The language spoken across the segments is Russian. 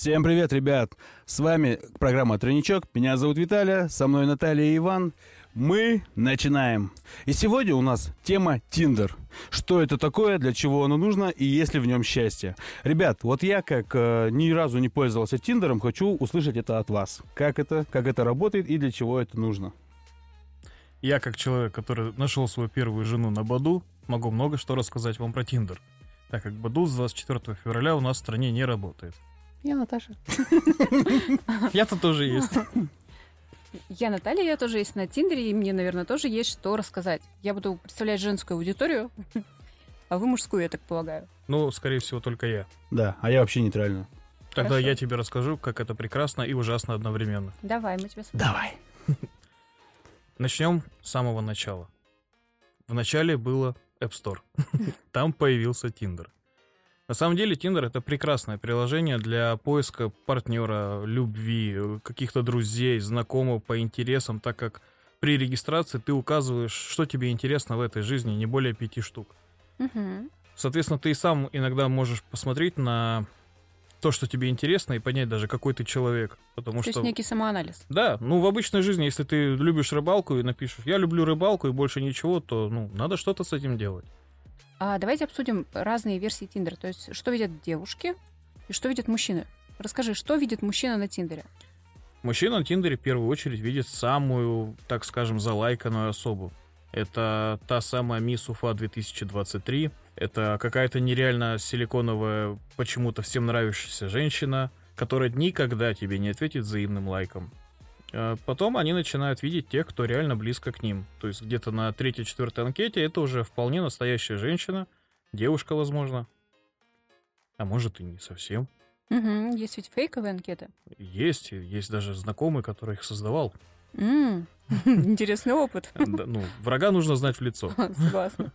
Всем привет, ребят! С вами программа «Тройничок». Меня зовут Виталия, со мной Наталья и Иван. Мы начинаем. И сегодня у нас тема Тиндер. Что это такое, для чего оно нужно и есть ли в нем счастье. Ребят, вот я, как э, ни разу не пользовался Тиндером, хочу услышать это от вас. Как это, как это работает и для чего это нужно. Я, как человек, который нашел свою первую жену на Баду, могу много что рассказать вам про Тиндер, так как Баду с 24 февраля у нас в стране не работает. Я Наташа. Я-то тоже есть. Я Наталья, я тоже есть на Тиндере, и мне, наверное, тоже есть что рассказать. Я буду представлять женскую аудиторию, а вы мужскую, я так полагаю. Ну, скорее всего, только я. Да, а я вообще нейтрально. Тогда Хорошо. я тебе расскажу, как это прекрасно и ужасно одновременно. Давай, мы тебя слушаем. Давай. Начнем с самого начала. В начале было App Store. Там появился Tinder. На самом деле Tinder это прекрасное приложение для поиска партнера, любви, каких-то друзей, знакомых по интересам, так как при регистрации ты указываешь, что тебе интересно в этой жизни, не более пяти штук. Мгм. Соответственно, ты и сам иногда можешь посмотреть на то, что тебе интересно, и понять даже, какой ты человек. Потому То что... есть некий самоанализ. Да, ну в обычной жизни, если ты любишь рыбалку и напишешь, я люблю рыбалку и больше ничего, то ну, надо что-то с этим делать. А давайте обсудим разные версии Тиндера. То есть, что видят девушки и что видят мужчины. Расскажи, что видит мужчина на Тиндере? Мужчина на Тиндере в первую очередь видит самую, так скажем, залайканную особу. Это та самая Мисс Уфа 2023. Это какая-то нереально силиконовая, почему-то всем нравящаяся женщина, которая никогда тебе не ответит взаимным лайком. А Потом они начинают видеть тех, кто реально близко к ним. То есть где-то на третьей-четвертой анкете это уже вполне настоящая женщина, девушка, возможно. А может и не совсем. Мгм, Есть ведь фейковые анкеты. Есть, есть даже знакомый, который их создавал. М, Интересный опыт. Да, Ну, врага нужно знать в лицо. Согласна.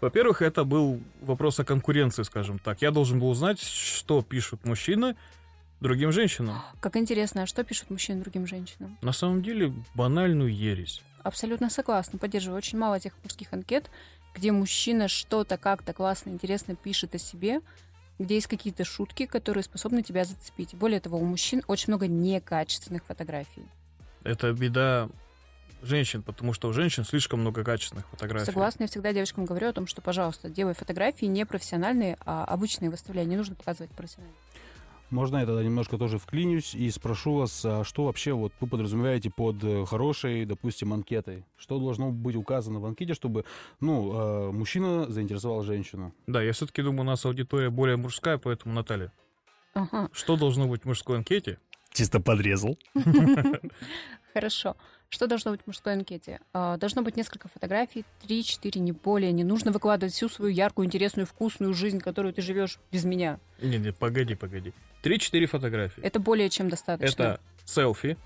Во-первых, это был вопрос о конкуренции, скажем так. Я должен был узнать, что пишут мужчины другим женщинам. Как интересно, а что пишут мужчины другим женщинам? На самом деле, банальную ересь. Абсолютно согласна, поддерживаю. Очень мало тех мужских анкет, где мужчина что-то как-то классно, интересно пишет о себе, где есть какие-то шутки, которые способны тебя зацепить. Более того, у мужчин очень много некачественных фотографий. Это беда женщин, потому что у женщин слишком много качественных фотографий. Согласна, я всегда девочкам говорю о том, что, пожалуйста, делай фотографии не профессиональные, а обычные выставляй. Не нужно показывать профессиональные. Можно я тогда немножко тоже вклинюсь и спрошу вас, а что вообще вот вы подразумеваете под э, хорошей, допустим, анкетой? Что должно быть указано в анкете, чтобы, ну, э, мужчина заинтересовал женщину? Да, я все-таки думаю, у нас аудитория более мужская, поэтому, Наталья, Ага, что должно быть в мужской анкете? Чисто подрезал. хорошо. Что должно быть в мужской анкете? А, Должно быть несколько фотографий, 3-4, не более. Не нужно выкладывать всю свою яркую, интересную, вкусную жизнь, которую ты живешь без меня. Не-не, погоди, погоди. Три-четыре фотографии. Это более чем достаточно. Это селфи,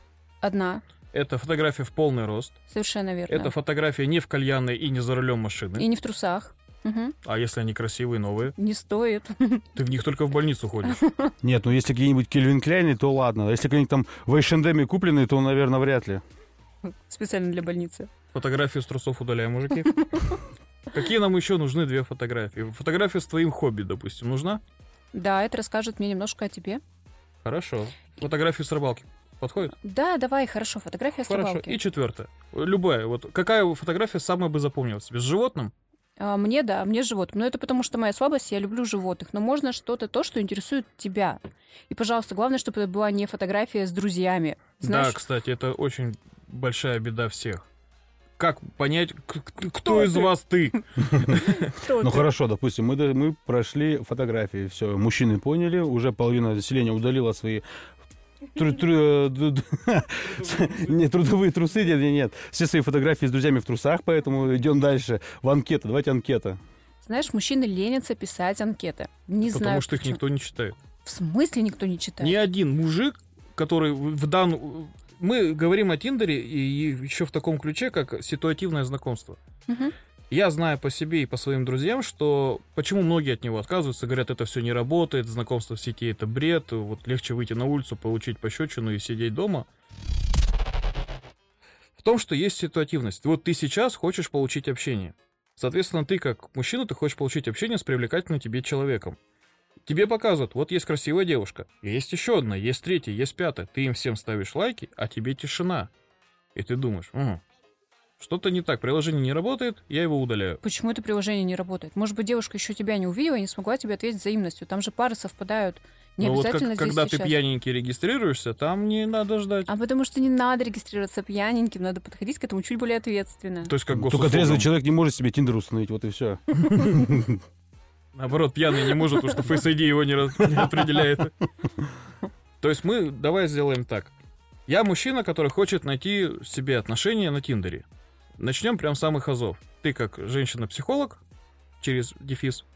Одна, это фотография в полный рост, совершенно верно. это фотография не в кальянной и не за рулем машины. И не в трусах. Мгм. А если они красивые, новые? Не стоит. Ты в них только в больницу ходишь. Нет, ну если какие-нибудь Кельвин Кляйны, то ладно. А если какие-нибудь там в H&M купленные, то, наверное, вряд ли. Специально для больницы. Фотографию с трусов удаляем, мужики. Какие нам еще нужны две фотографии? Фотография с твоим хобби, допустим, нужна? Да, это расскажет мне немножко о тебе. Хорошо. Фотографию с рыбалки. Подходит? Да, давай, хорошо, фотография с Хорошо. рыбалки. И четвертое. Любая. Вот какая фотография самая бы запомнилась тебе? С животным? А, мне, да, мне животных. Но это потому, что моя слабость, я люблю животных. Но можно что-то, то, что интересует тебя. И, пожалуйста, главное, чтобы это была не фотография с друзьями. Знаешь, Да, кстати, это очень большая беда всех. Как понять, кто, Кто из ты? вас ты? Ну хорошо, допустим, мы, мы прошли фотографии, все, мужчины поняли, уже половина населения удалила свои тру- тру- не, трудовые трусы, нет, нет, нет, все свои фотографии с друзьями в трусах, поэтому идем дальше в анкету, давайте анкета. Знаешь, мужчины ленятся писать анкеты. Не Потому знаю, что их почему. никто не читает. В смысле никто не читает? Ни один мужик, который в в данном... Мы говорим о Тиндере и еще в таком ключе, как ситуативное знакомство. Мгм. Я знаю по себе и по своим друзьям, что почему многие от него отказываются, говорят, это все не работает, знакомство в сети это бред, вот легче выйти на улицу, получить пощечину и сидеть дома. В том, что есть ситуативность. Вот ты сейчас хочешь получить общение. Соответственно, ты как мужчина, ты хочешь получить общение с привлекательным тебе человеком. Тебе показывают, вот есть красивая девушка, есть еще одна, есть третья, есть пятая. Ты им всем ставишь лайки, а тебе тишина. И ты думаешь, «М, что-то не так, приложение не работает, я его удаляю. Почему это приложение не работает? Может быть, девушка еще тебя не увидела и не смогла тебе ответить взаимностью. Там же пары совпадают. Не Но вот как- обязательно здесь когда ты сейчас. пьяненький регистрируешься, там не надо ждать. А потому что не надо регистрироваться пьяненьким, надо подходить к этому чуть более ответственно. То есть как Только госуслугам. трезвый человек не может себе Тиндер установить, вот и все. Наоборот, пьяный не может, потому что Face ID его не, определяет. То есть мы давай сделаем так. Я мужчина, который хочет найти себе отношения на Тиндере. Начнем прям с самых азов. Ты как женщина-психолог, через дефис,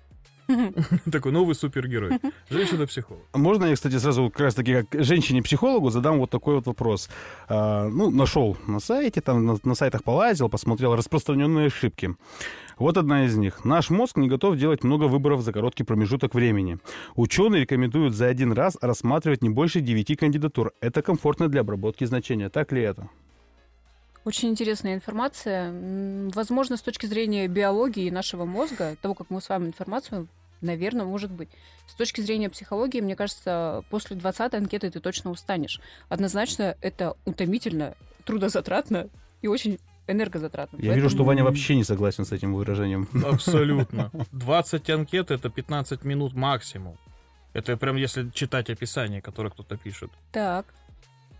такой новый супергерой. Женщина-психолог. Можно я, кстати, сразу как раз таки как женщине-психологу задам вот такой вот вопрос. А, ну, нашел на сайте, там на, на сайтах полазил, посмотрел распространенные ошибки. Вот одна из них. Наш мозг не готов делать много выборов за короткий промежуток времени. Ученые рекомендуют за один раз рассматривать не больше 9 кандидатур. Это комфортно для обработки значения. Так ли это? Очень интересная информация. Возможно, с точки зрения биологии нашего мозга, того, как мы усваиваем информацию, наверное, может быть. С точки зрения психологии, мне кажется, после 20 анкеты ты точно устанешь. Однозначно, это утомительно, трудозатратно и очень энергозатратно. Я вижу, что Поэтому- Ваня вообще не согласен с этим выражением. Абсолютно. 20 анкет это 15 минут максимум. Это прям если читать описание, которое кто-то пишет. Так.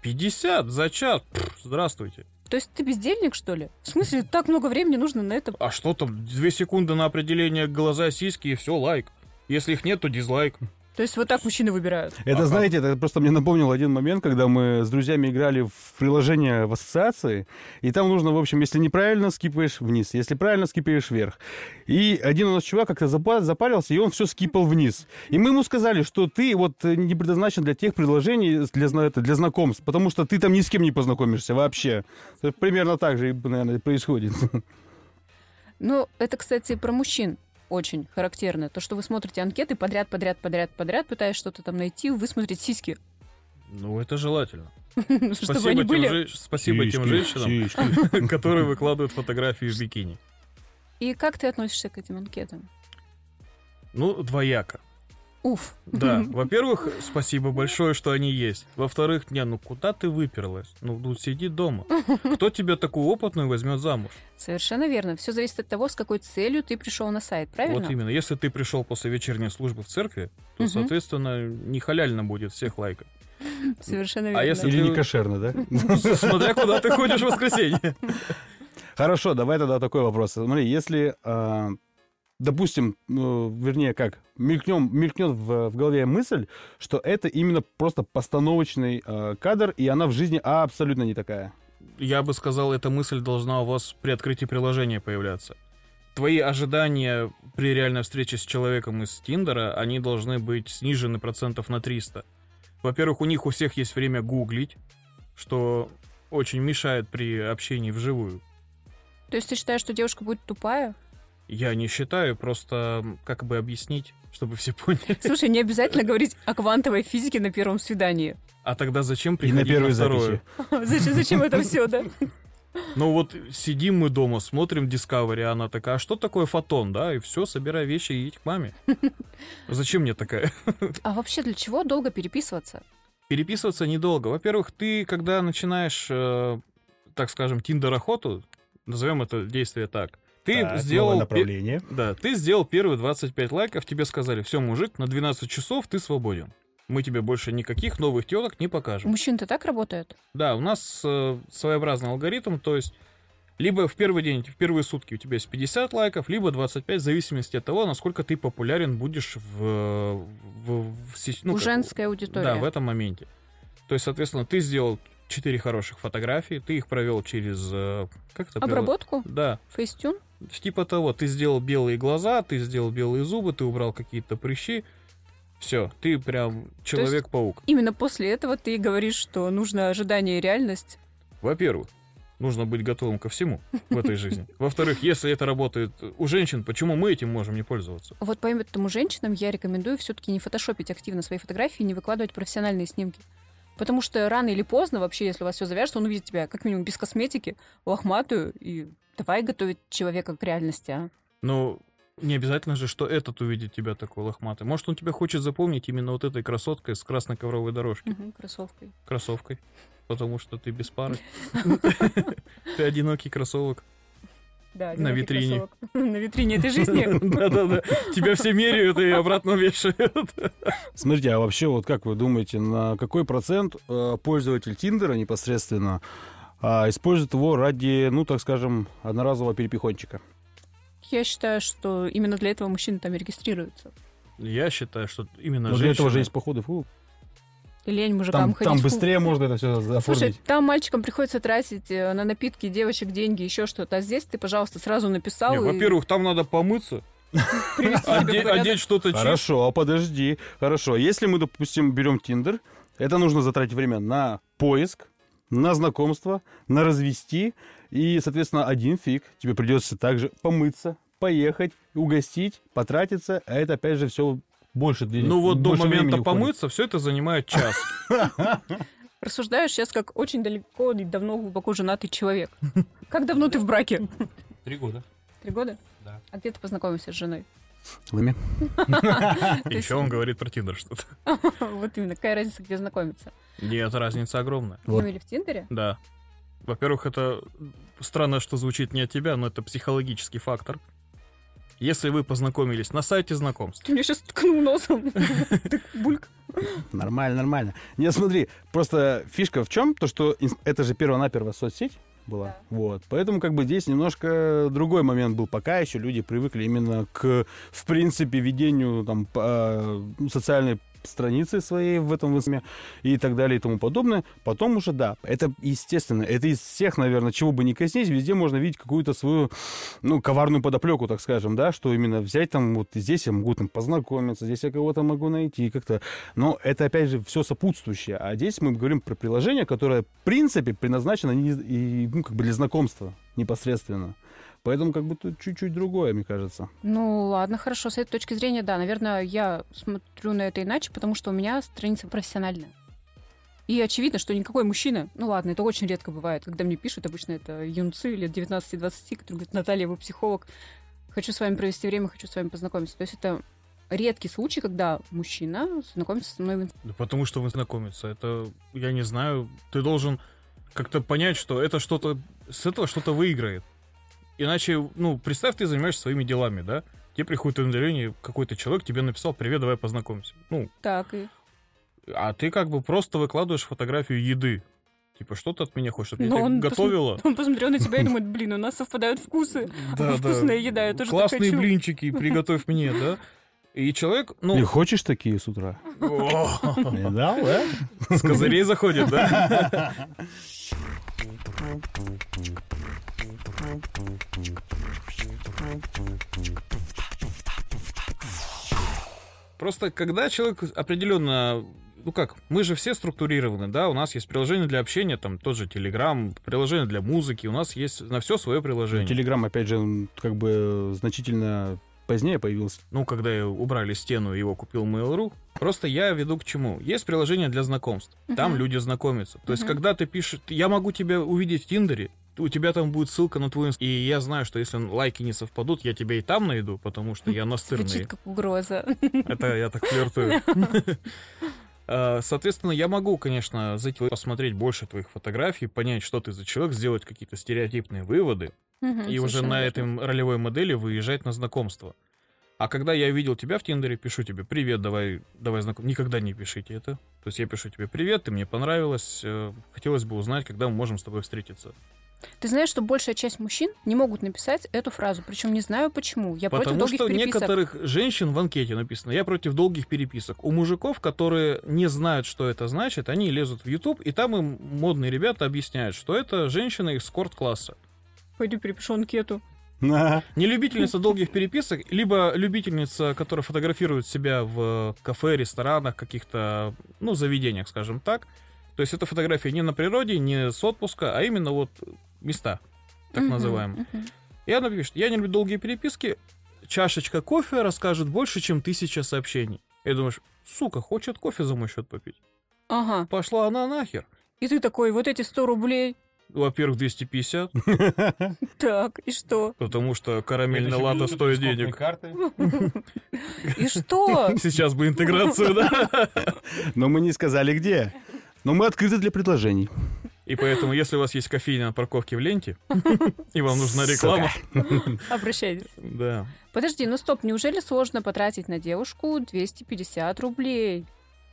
50 за час. Здравствуйте. То есть ты бездельник, что ли? В смысле, так много времени нужно на это? А что там? Две секунды на определение глаза, сиськи и все, лайк. Если их нет, то дизлайк. То есть вот так мужчины выбирают. Это, Ага. знаете, это просто мне напомнил один момент, когда мы с друзьями играли в приложение в ассоциации, и там нужно, в общем, если неправильно, скипаешь вниз, если правильно, скипаешь вверх. И один у нас чувак как-то запа- запарился, и он все скипал вниз. И мы ему сказали, что ты вот э, не предназначен для тех предложений, для, зна- это, для знакомств, потому что ты там ни с кем не познакомишься вообще. Это примерно так же, наверное, происходит. Ну, это, кстати, про мужчин очень характерно. То, что вы смотрите анкеты подряд, подряд, подряд, подряд, пытаясь что-то там найти, вы смотрите сиськи, Ну, это желательно. чтобы Спасибо, они тем, были. спасибо тем женщинам, которые выкладывают фотографии в бикини. И как ты относишься к этим анкетам? Ну, двояко. Уф. Да, во-первых, спасибо большое, что они есть. Во-вторых, не, ну куда ты выперлась? Ну, ну сиди дома. Кто тебя такую опытную возьмет замуж? Совершенно верно. Все зависит от того, с какой целью ты пришел на сайт, правильно? Вот именно. Если ты пришел после вечерней службы в церкви, то, Мгм. соответственно, не халяльно будет всех лайков. Совершенно верно. А если- Или ты- не кошерно, да? Смотря куда ты ходишь в воскресенье. Хорошо, давай тогда такой вопрос. Смотри, если, а, допустим, ну, вернее, как, мелькнем, мелькнет в, в голове мысль, что это именно просто постановочный а, кадр, и она в жизни абсолютно не такая. Я бы сказал, эта мысль должна у вас при открытии приложения появляться. Твои ожидания при реальной встрече с человеком из Тиндера, они должны быть снижены процентов на 300. Во-первых, у них у всех есть время гуглить, что очень мешает при общении вживую. То есть ты считаешь, что девушка будет тупая? Я не считаю, просто как бы объяснить, чтобы все поняли. Слушай, не обязательно говорить о квантовой физике на первом свидании. А тогда зачем И приходить на первой второе? записи. Зачем, зачем это все, да? Ну вот сидим мы дома, смотрим Discovery, а она такая, а что такое фотон, да? И все, собирай вещи и идти к маме. Зачем мне такая? А вообще для чего долго переписываться? Переписываться недолго. Во-первых, ты, когда начинаешь, э, так скажем, тиндер-охоту, назовем это действие так, ты Так, сделал... направление. Да, ты сделал первые 25 лайков, тебе сказали, все, мужик, на 12 часов ты свободен. Мы тебе больше никаких новых телок не покажем. мужчин-то так работает? Да, у нас э, своеобразный алгоритм, то есть либо в первый день, в первые сутки у тебя есть 50 лайков, либо 25, в зависимости от того, насколько ты популярен будешь в, в, в сети- ну, У как- женской аудитории. Да, в этом моменте. То есть, соответственно, ты сделал 4 хороших фотографии, ты их провел через... э, Как это? провел? Обработку? Да, Фейстюн? Типа того, ты сделал белые глаза, ты сделал белые зубы, ты убрал какие-то прыщи. Все, ты прям человек-паук. Именно после этого ты говоришь, что нужно ожидание и реальность. Во-первых, нужно быть готовым ко всему в этой жизни. Во-вторых, если это работает у женщин, почему мы этим можем не пользоваться? Вот поэтому женщинам я рекомендую все-таки не фотошопить активно свои фотографии, не выкладывать профессиональные снимки. Потому что рано или поздно, вообще, если у вас все завяжется, он увидит тебя как минимум без косметики, лохматую, и давай готовить человека к реальности, а? Ну, Не обязательно же, что этот увидит тебя такой лохматый. Может, он тебя хочет запомнить именно вот этой красоткой с красной ковровой дорожки. Мгм, Кроссовкой. Кроссовкой. Потому что ты без пары. Ты одинокий кроссовок. Да, На витрине. На витрине этой жизни. Да-да-да. Тебя все меряют и обратно вешают. Смотрите, а вообще, вот как вы думаете, на какой процент э, пользователь Тиндера непосредственно а, использует его ради, ну, так скажем, одноразового перепихончика? Я считаю, что именно для этого мужчины там и регистрируются. Я считаю, что именно Но для этого же женщины- есть походы фу. И лень мужикам Там, ходить. там в быстрее клуб. можно это все Слушай, оформить. там мальчикам приходится тратить э, на напитки девочек деньги, еще что-то. А здесь ты, пожалуйста, сразу написал Не, и Во-первых, там надо помыться, оде- одеть что-то. Хорошо, подожди. Хорошо. Если мы, допустим, берем Тиндер, это нужно затратить время на поиск, на знакомство, на развести. И, соответственно, один фиг. Тебе придется также помыться, поехать, угостить, потратиться. А это, опять же, все больше денег. Ну вот до момента уходит. помыться все это занимает час. Рассуждаешь сейчас как очень далеко и давно глубоко женатый человек. Как давно ты в браке? Три года. Три года? Да. А где ты познакомился с женой? Лыми. И еще он говорит про Тиндер что-то. Вот именно, какая разница, где знакомиться? Нет, разница огромная. Вот. Познакомили в Тиндере? Да. Во-первых, это странно, что звучит не от тебя, но это психологический фактор. Если вы познакомились на сайте знакомств, Ты мне сейчас ткнул носом. Ты Бульк. Нормально, нормально. Не, смотри, просто фишка в чем? То, что это же первонаперво соцсеть была. Да. Вот. Поэтому как бы здесь немножко другой момент был. Пока еще люди привыкли именно к, в принципе, ведению там, по- ну, социальной страницы своей в этом высме и так далее и тому подобное. Потом уже, да, это естественно. Это из всех, наверное, чего бы ни коснись, везде можно видеть какую-то свою, ну, коварную подоплеку, так скажем, да, что именно взять там, вот здесь я могу там познакомиться, здесь я кого-то могу найти, как-то но это, опять же, все сопутствующее. А здесь мы говорим про приложение, которое, в принципе, предназначено не, и, ну, как бы для знакомства непосредственно. Поэтому как тут чуть-чуть другое, мне кажется. Ну ладно, хорошо, с этой точки зрения, да, наверное, я смотрю на это иначе, потому что у меня страница профессиональная. И очевидно, что никакой мужчина, ну ладно, это очень редко бывает, когда мне пишут, обычно это юнцы лет 19-20, которые говорят, Наталья, вы психолог, хочу с вами провести время, хочу с вами познакомиться. То есть это редкий случай, когда мужчина знакомится со мной да потому что вы знакомиться, это, я не знаю, ты должен как-то понять, что это что-то, с этого что-то выиграет. Иначе, ну, представь, ты занимаешься своими делами, да? Тебе приходит уведомление, какой-то человек тебе написал, привет, давай познакомимся. Ну, Так, и... а ты как бы просто выкладываешь фотографию еды. Типа, что ты от меня хочешь, чтобы я он готовила? Он посмотрел на тебя и думает, блин, у нас совпадают вкусы. Да, да. Вкусная еда, я тоже так Классные хочу. блинчики, приготовь мне, да? И человек, ну, хочешь такие с утра? о, Да, да? с козырей заходит, да? Просто когда человек определенно, ну как, мы же все структурированы, да, у нас есть приложение для общения, там тот же Telegram, приложение для музыки, у нас есть на все свое приложение. Телеграм, опять же, как бы значительно позднее появился. ну, когда убрали стену, его купил Mail.ru. Просто я веду к чему? Есть приложение для знакомств. Там Мгм. люди знакомятся. То есть, Мгм. когда ты пишешь, я могу тебя увидеть в Тиндере, у тебя там будет ссылка на твой инст- И я знаю, что если лайки не совпадут, я тебя и там найду, потому что я настырный. Звучит как угроза. Это я так флиртую. А, Соответственно, я могу, конечно, зайти посмотреть больше твоих фотографий, понять, что ты за человек, сделать какие-то стереотипные выводы, Мгм, и уже на верно. этом ролевой модели выезжать на знакомство. А когда я видел тебя в Тиндере, пишу тебе «Привет, давай, давай знаком...» Никогда не пишите это. То есть я пишу тебе «Привет, ты мне понравилась, э, хотелось бы узнать, когда мы можем с тобой встретиться». Ты знаешь, что большая часть мужчин не могут написать эту фразу, причем не знаю почему. Я против Потому долгих что переписок. некоторых женщин в анкете написано «Я против долгих переписок». У мужиков, которые не знают, что это значит, они лезут в YouTube, и там им модные ребята объясняют, что это женщина из скорт-класса. Пойду перепишу анкету. Не любительница долгих переписок, либо любительница, которая фотографирует себя в кафе, ресторанах, каких-то, ну, заведениях, скажем так. То есть это фотография не на природе, не с отпуска, а именно вот места, так Мгм, называемые. мгм. И она пишет, я не люблю долгие переписки, чашечка кофе расскажет больше, чем тысяча сообщений. И думаешь, сука, хочет кофе за мой счет попить. Ага. Пошла она нахер. И ты такой, вот эти 100 рублей. Во-первых, 250, Так, и что? потому что карамельная лата стоит денег. И что? Сейчас бы интеграцию, да? Но мы не сказали где. Но мы открыты для предложений. И поэтому, если у вас есть кофейня на парковке в ленте, и вам нужна реклама, Обращайтесь. да. Подожди, ну стоп, неужели сложно потратить на девушку 250 рублей?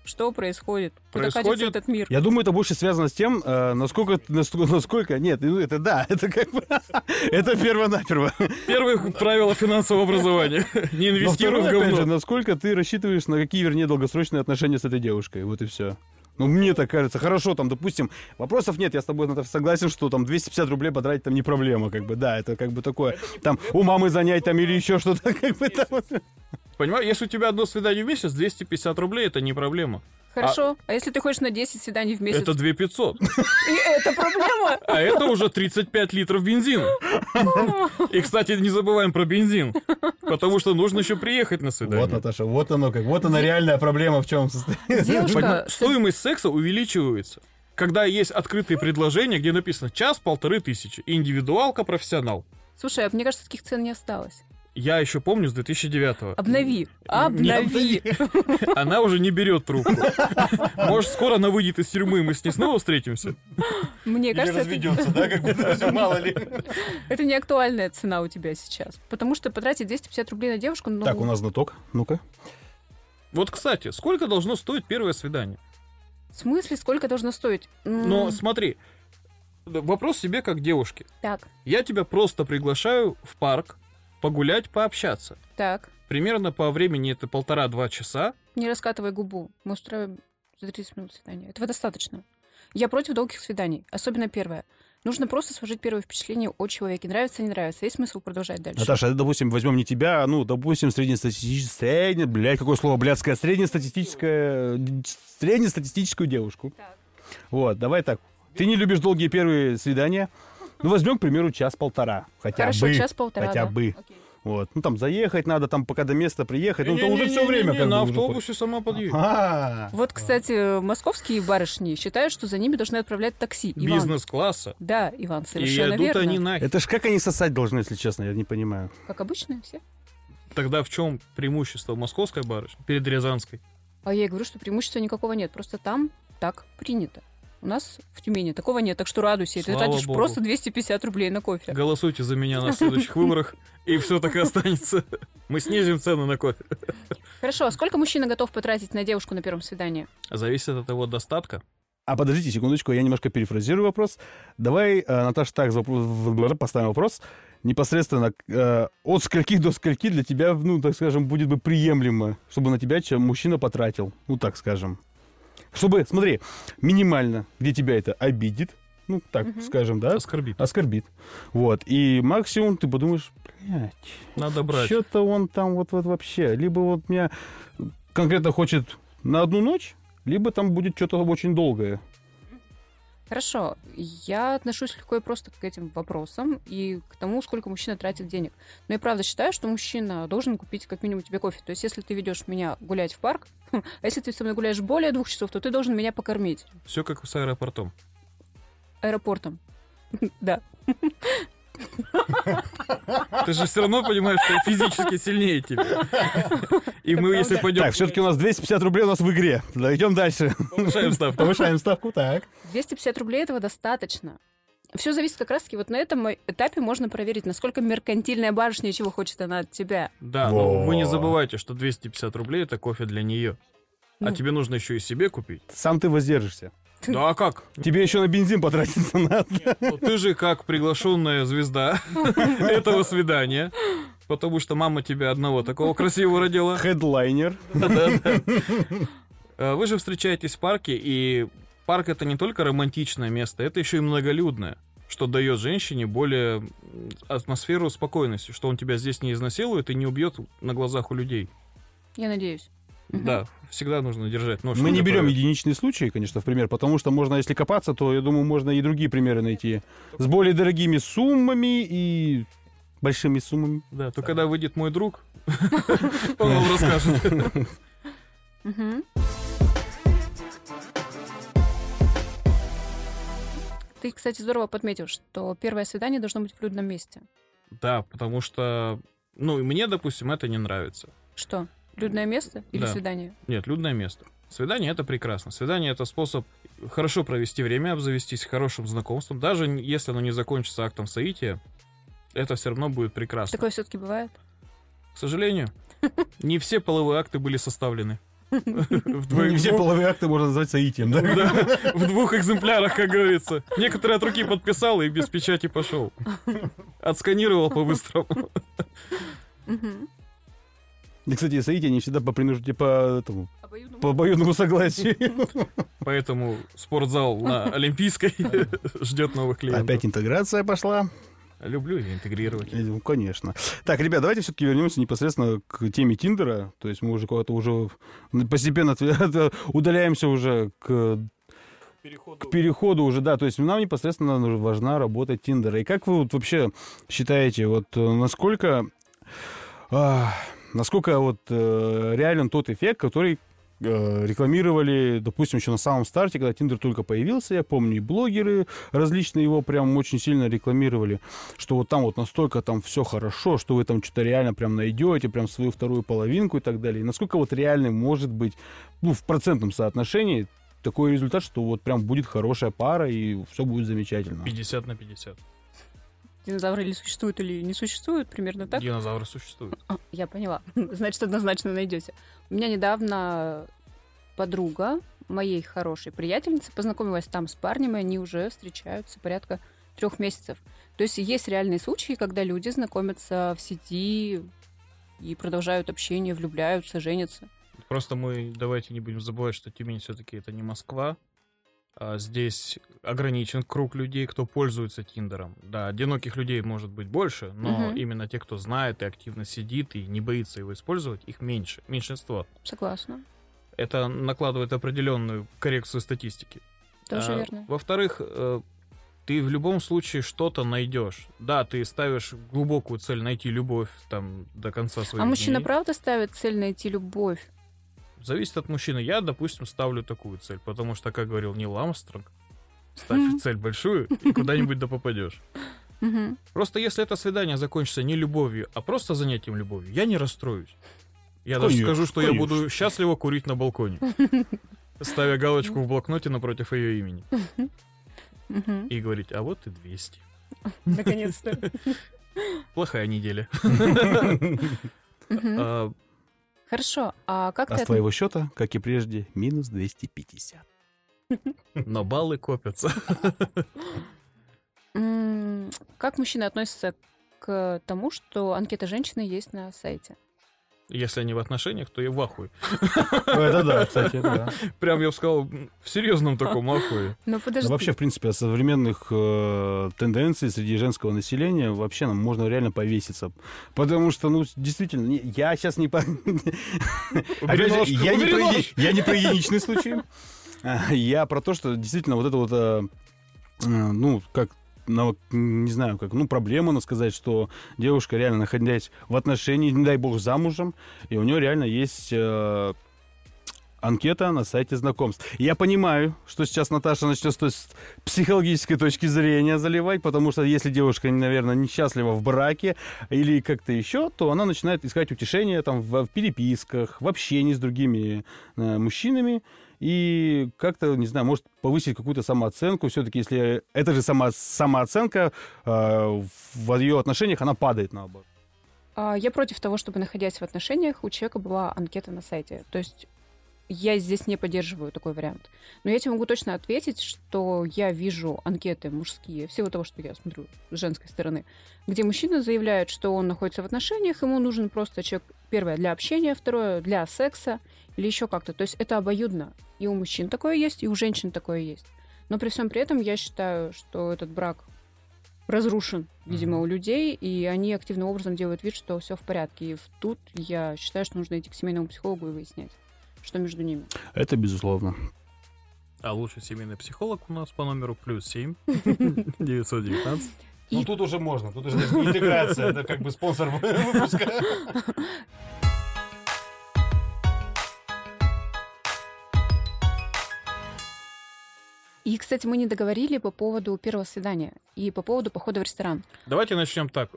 Что происходит? Куда Происходит- этот мир? Я думаю, это больше связано с тем, э, насколько, насколько, нет, ну это да, это как бы, это перво-наперво. Первое правило финансового образования. Не инвестируй в говно. насколько ты рассчитываешь, на какие, вернее, долгосрочные отношения с этой девушкой, вот и все. Ну, мне так кажется. Хорошо, там, допустим, вопросов нет, я с тобой, Наташа, согласен, что там 250 рублей потратить там не проблема, как бы, да, это как бы такое, там, у мамы занять там или еще что-то, как бы там. Понимаешь, если у тебя одно свидание в месяц, 250 рублей это не проблема. Хорошо. А если ты ходишь на 10 свиданий в месяц? Это 2500. И это проблема? А это уже 35 литров бензина. И, кстати, не забываем про бензин. Потому что нужно еще приехать на Вот, свидание. Наташа, вот оно как, вот она реальная проблема в чем состоит. Девушка... Стоимость секса увеличивается. Когда есть открытые предложения, где написано час-полторы тысячи. Индивидуалка, профессионал. Слушай, а мне кажется, таких цен не осталось. Я еще помню с 2009 Обнови. Обнови. Она уже не берет трубку. Может, скоро она выйдет из тюрьмы, и мы с ней снова встретимся? Мне кажется, это, да, как все, мало ли. это не актуальная цена у тебя сейчас. Потому что потратить 250 рублей на девушку, ну... Так, у нас знаток, ну-ка. Вот, кстати, сколько должно стоить первое свидание? В смысле, сколько должно стоить? Но смотри, вопрос себе как девушке. Так, Я тебя просто приглашаю в парк погулять, пообщаться. так. Примерно по времени это полтора-два часа. Не раскатывай губу. Мы устраиваем за 30 минут свидание. Этого достаточно. Я против долгих свиданий, особенно первое. Нужно просто сложить первое впечатление о человеке. Нравится, не нравится. Есть смысл продолжать дальше. Наташа, а, допустим, возьмем не тебя, а, ну, допустим, среднестатистическую, средне, блядь, какое слово блядское, среднестатистическое, среднестатистическую девушку. Так. Вот, давай так. Ты не любишь долгие первые свидания. Ну, возьмем, к примеру, час-полтора. Хотя Хорошо, бы. час-полтора, хотя да. бы. Окей. Вот. Ну, там заехать надо, там пока до места приехать. Ну, это уже все время как На уже автобусе сама подъедет. А, Вот, кстати, московские барышни считают, что за ними должны отправлять такси. Иван. Бизнес-класса. Да, Иван, И совершенно идут верно. они нахер. Это ж как они сосать должны, если честно, я не понимаю. Как обычно все. Тогда в чем преимущество московской барышни перед рязанской? А я и говорю, что преимущества никакого нет. Просто там так принято. У нас в Тюмени такого нет, так что радуйся. И ты Слава тратишь богу. просто 250 рублей на кофе. Голосуйте за меня на следующих выборах, и все так и останется. Мы снизим цены на кофе. Хорошо, а сколько мужчина готов потратить на девушку на первом свидании? Зависит от его достатка. А подождите секундочку, я немножко перефразирую вопрос. Давай, э, Наташа, так поставим вопрос. Непосредственно, э, от скольки до скольки для тебя, ну, так скажем, будет бы приемлемо, чтобы на тебя чем мужчина потратил, ну, так скажем. Чтобы, смотри, минимально, где тебя это обидит, ну, так Мгм. скажем, да, Оскорбит. оскорбит. Вот, и максимум ты подумаешь, блядь, Надо брать. что-то он там вот, вот вообще. Либо вот меня конкретно хочет на одну ночь, либо там будет что-то очень долгое. Хорошо, я отношусь легко и просто к этим вопросам и к тому, сколько мужчина тратит денег. Но я правда считаю, что мужчина должен купить как минимум тебе кофе. То есть, если ты ведешь меня гулять в парк, а если ты со мной гуляешь более двух часов, то ты должен меня покормить Все как с аэропортом. аэропортом. Да. Ты же все равно понимаешь, что я физически сильнее тебя. И мы, если пойдем... Так, все-таки у нас 250 рублей у нас в игре. Да, идем дальше. повышаем ставку. Повышаем ставку, так. 250 рублей этого достаточно. Все зависит как раз-таки вот на этом этапе можно проверить, насколько меркантильная барышня и чего хочет она от тебя. Да, но вы не забывайте, что 250 рублей это кофе для нее. А Ну. тебе нужно еще и себе купить. Сам ты воздержишься. Да а как? Тебе еще на бензин потратиться надо. Ну, Ты же как приглашенная звезда этого свидания. Потому что мама тебя одного такого красивого родила. Хедлайнер. Э, Вы же встречаетесь в парке, и парк это не только романтичное место, это еще и многолюдное, что дает женщине более атмосферу спокойности, что он тебя здесь не изнасилует и не убьет на глазах у людей. Я надеюсь. Да, всегда нужно держать нож. Мы не берем готове. единичные случаи, конечно, в пример, потому что можно, если копаться, то, я думаю, можно и другие примеры найти. С более дорогими суммами и большими суммами. Да, то когда выйдет мой друг, он вам расскажет. Ты, кстати, здорово подметил, что первое свидание должно быть в людном месте. Да, потому что, ну, и мне, допустим, это не нравится. Что? Людное место или Да. свидание? Нет, людное место. Свидание это прекрасно. Свидание это способ хорошо провести время, обзавестись хорошим знакомством. Даже если оно не закончится актом соития, это все равно будет прекрасно. Такое все-таки бывает? К сожалению, не все половые акты были составлены. Не все половые акты можно назвать соитием, да? Да, в двух экземплярах, как говорится. Некоторые от руки подписал и без печати пошел. Отсканировал по-быстрому. И, кстати, соитие не всегда по принуждению, по этому, Обоюдному. по обоюдному согласию. Поэтому спортзал на Олимпийской ждет новых клиентов. Опять интеграция пошла. Люблю ее интегрировать. Ну, конечно. Так, ребят, давайте все-таки вернемся непосредственно к теме Тиндера. То есть мы уже куда-то уже постепенно удаляемся уже к, к переходу уже, да. То есть нам непосредственно важна работа Тиндера. И как вы вот вообще считаете, вот э, насколько, а, насколько вот э, реален тот эффект, который э, рекламировали, допустим, еще на самом старте, когда Тиндер только появился, я помню, и блогеры различные его прям очень сильно рекламировали, что вот там вот настолько там все хорошо, что вы там что-то реально прям найдете, прям свою вторую половинку и так далее. И насколько вот реальным может быть, ну, в процентном соотношении такой результат, что вот прям будет хорошая пара и все будет замечательно. 50 на 50. Динозавры или существуют, или не существуют, примерно так? Динозавры существуют. А, Я поняла. Значит, однозначно найдете. У меня недавно подруга моей хорошей приятельницы познакомилась там с парнем, и они уже встречаются порядка трех месяцев. То есть есть реальные случаи, когда люди знакомятся в сети и продолжают общение, влюбляются, женятся. Просто мы давайте не будем забывать, что Тюмень все-таки это не Москва. А здесь ограничен круг людей, кто пользуется Тиндером. Да, одиноких людей может быть больше, но Мгм. именно те, кто знает и активно сидит и не боится его использовать, их меньше, меньшинство. Согласна. Это накладывает определенную коррекцию статистики. Тоже А, верно. Во-вторых, э, ты в любом случае что-то найдешь. Да, ты ставишь глубокую цель найти любовь там до конца своих А мужчина дней. правда ставит цель найти любовь? Зависит от мужчины. Я, допустим, ставлю такую цель, потому что, как говорил Нил Армстронг, ставь цель большую и куда-нибудь да попадешь. Просто если это свидание закончится не любовью, а просто занятием любовью, я не расстроюсь. Я даже Конечно, скажу, что я конечно. буду счастливо курить на балконе, ставя галочку в блокноте напротив ее имени и говорить, а вот и 200. Наконец-то. Плохая неделя. Хорошо, а как А ты с твоего счета, как и прежде, минус 250. Но баллы копятся. Как мужчины относятся к тому, что анкета женщины есть на сайте? Если они в отношениях, то я в ахуе. Это да, кстати, да. Прям, я бы сказал, в серьезном таком ахуе. Ну Да подожди. вообще, в принципе, от современных э, тенденций среди женского населения вообще нам можно реально повеситься. Потому что, ну, действительно, не- я сейчас не... я не про нож. еди- я не про единичный случай. Я про то, что действительно вот это вот, э, э, ну, как на- не знаю, как, ну, проблема, надо сказать, что девушка реально находясь в отношении, не дай бог, замужем, и у нее реально есть э, анкета на сайте знакомств. Я понимаю, что сейчас Наташа начнет с той с психологической точки зрения заливать, потому что если девушка, наверное, несчастлива в браке или как-то еще, то она начинает искать утешение там в, в переписках, в общении с другими э, мужчинами и как-то, не знаю, может повысить какую-то самооценку. Все-таки, если эта же сама, самооценка э, в ее отношениях, она падает наоборот. А, Я против того, чтобы, находясь в отношениях, у человека была анкета на сайте. То есть я здесь не поддерживаю такой вариант. Но я тебе могу точно ответить, что я вижу анкеты мужские, всего того, что я смотрю с женской стороны, где мужчина заявляет, что он находится в отношениях, ему нужен просто человек, первое, для общения, второе, для секса или еще как-то. То есть это обоюдно. И у мужчин такое есть, и у женщин такое есть. Но при всем при этом я считаю, что этот брак разрушен, видимо, Мгм. у людей, и они активным образом делают вид, что все в порядке. И в- тут я считаю, что нужно идти к семейному психологу и выяснять, что между ними. Это безусловно. А лучший семейный психолог у нас по номеру плюс 7 919. И- Ну тут уже можно, тут уже интеграция, это как бы спонсор выпуска. И, кстати, мы не договорили по поводу первого свидания и по поводу похода в ресторан. Давайте начнем так.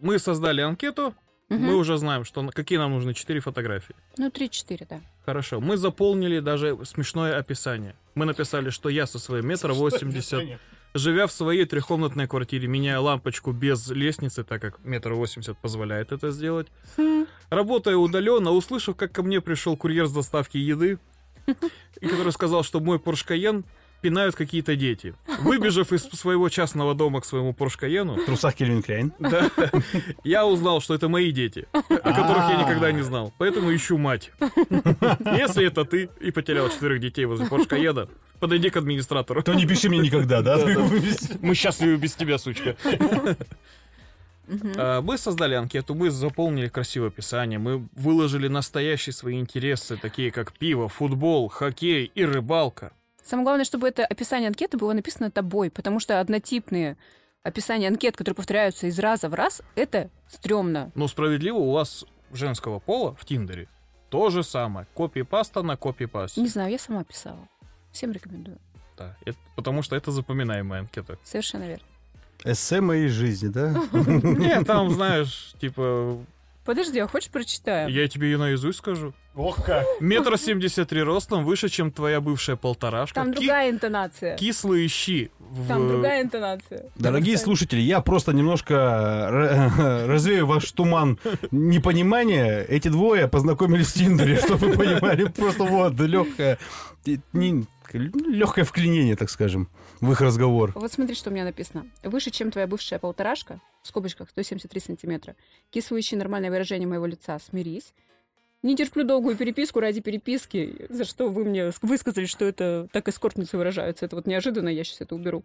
Мы создали анкету, Мгм. мы уже знаем, что какие нам нужны четыре фотографии. Ну, 3-4, да. Хорошо. Мы заполнили даже смешное описание. Мы написали, что я со своим метр восемьдесят, живя в своей трехкомнатной квартире, меняя лампочку без лестницы, так как метр восемьдесят позволяет это сделать. Работая удаленно, услышав, как ко мне пришел курьер с доставки еды, и который сказал, что мой Porsche Cayenne пинают какие-то дети. Выбежав из своего частного дома к своему Cayenne, В трусах Кельвин Кляйн. да, я узнал, что это мои дети, о которых я никогда не знал. Поэтому ищу мать. Если это ты и потерял четырех детей возле Cayenne, подойди к администратору. То не пиши мне никогда, да? Мы счастливы без тебя, сучка. А, Мы создали анкету, мы заполнили красивое описание, мы выложили настоящие свои интересы, такие как пиво, футбол, хоккей и рыбалка. Самое главное, чтобы это описание анкеты было написано тобой, потому что однотипные описания анкет, которые повторяются из раза в раз, это стрёмно. Но справедливо, у вас женского пола в Тиндере то же самое. Копи-паста на копи-пасте. Не знаю, я сама писала. Всем рекомендую. Да, это- потому что это запоминаемая анкета. Совершенно верно. Эссе моей жизни, да? Нет, там, знаешь, типа, Подожди, а хочешь прочитаю? я тебе ее наизусть скажу. Ох как. Метр семьдесят три ростом, выше, чем твоя бывшая полторашка. Там Ки- другая интонация. Кислые щи. в- Там другая интонация. Дорогие слушатели, я просто немножко р- развею ваш туман непонимания. Эти двое познакомились в Тиндере, чтобы вы понимали. Просто вот, легкое, легкое вклинение, так скажем, в их разговор. Вот смотри, что у меня написано. Выше, чем твоя бывшая полторашка, в скобочках 173 сантиметра. Кислующее нормальное выражение моего лица. Смирись. Не терплю долгую переписку ради переписки, за что вы мне ск- высказали, что это так эскортницы выражаются. Это вот неожиданно, я сейчас это уберу.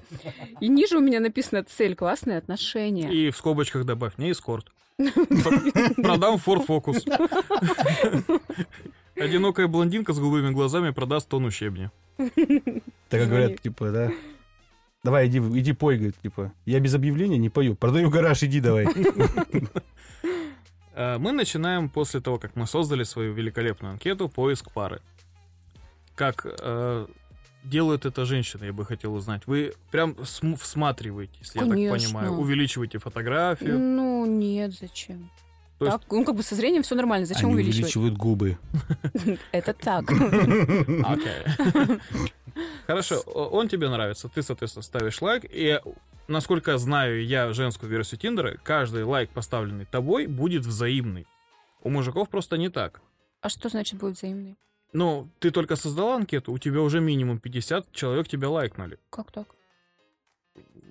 И ниже у меня написано цель классные отношения. И в скобочках добавь, не эскорт. Продам Ford Focus. Одинокая блондинка с голубыми глазами продаст тонну щебня. Так говорят, типа, да. Давай, иди, иди пой, говорит, типа. Я без объявления не пою. Продаю гараж, иди давай. А, Мы начинаем после того, как мы создали свою великолепную анкету «Поиск пары». Как э, делают это женщины, я бы хотел узнать. Вы прям см- всматриваетесь, я так Конечно. понимаю, увеличиваете фотографию. Ну, нет, зачем? То есть- Так, ну, как бы со зрением все нормально. Зачем Они увеличивать? увеличивают губы. Это так. Хорошо, он тебе нравится, ты, соответственно, ставишь лайк, и насколько знаю я женскую версию Тиндера, каждый лайк, поставленный тобой, будет взаимный. У мужиков просто не так. А что значит будет взаимный? Ну, ты только создала анкету, у тебя уже минимум 50 человек тебя лайкнули. Как так?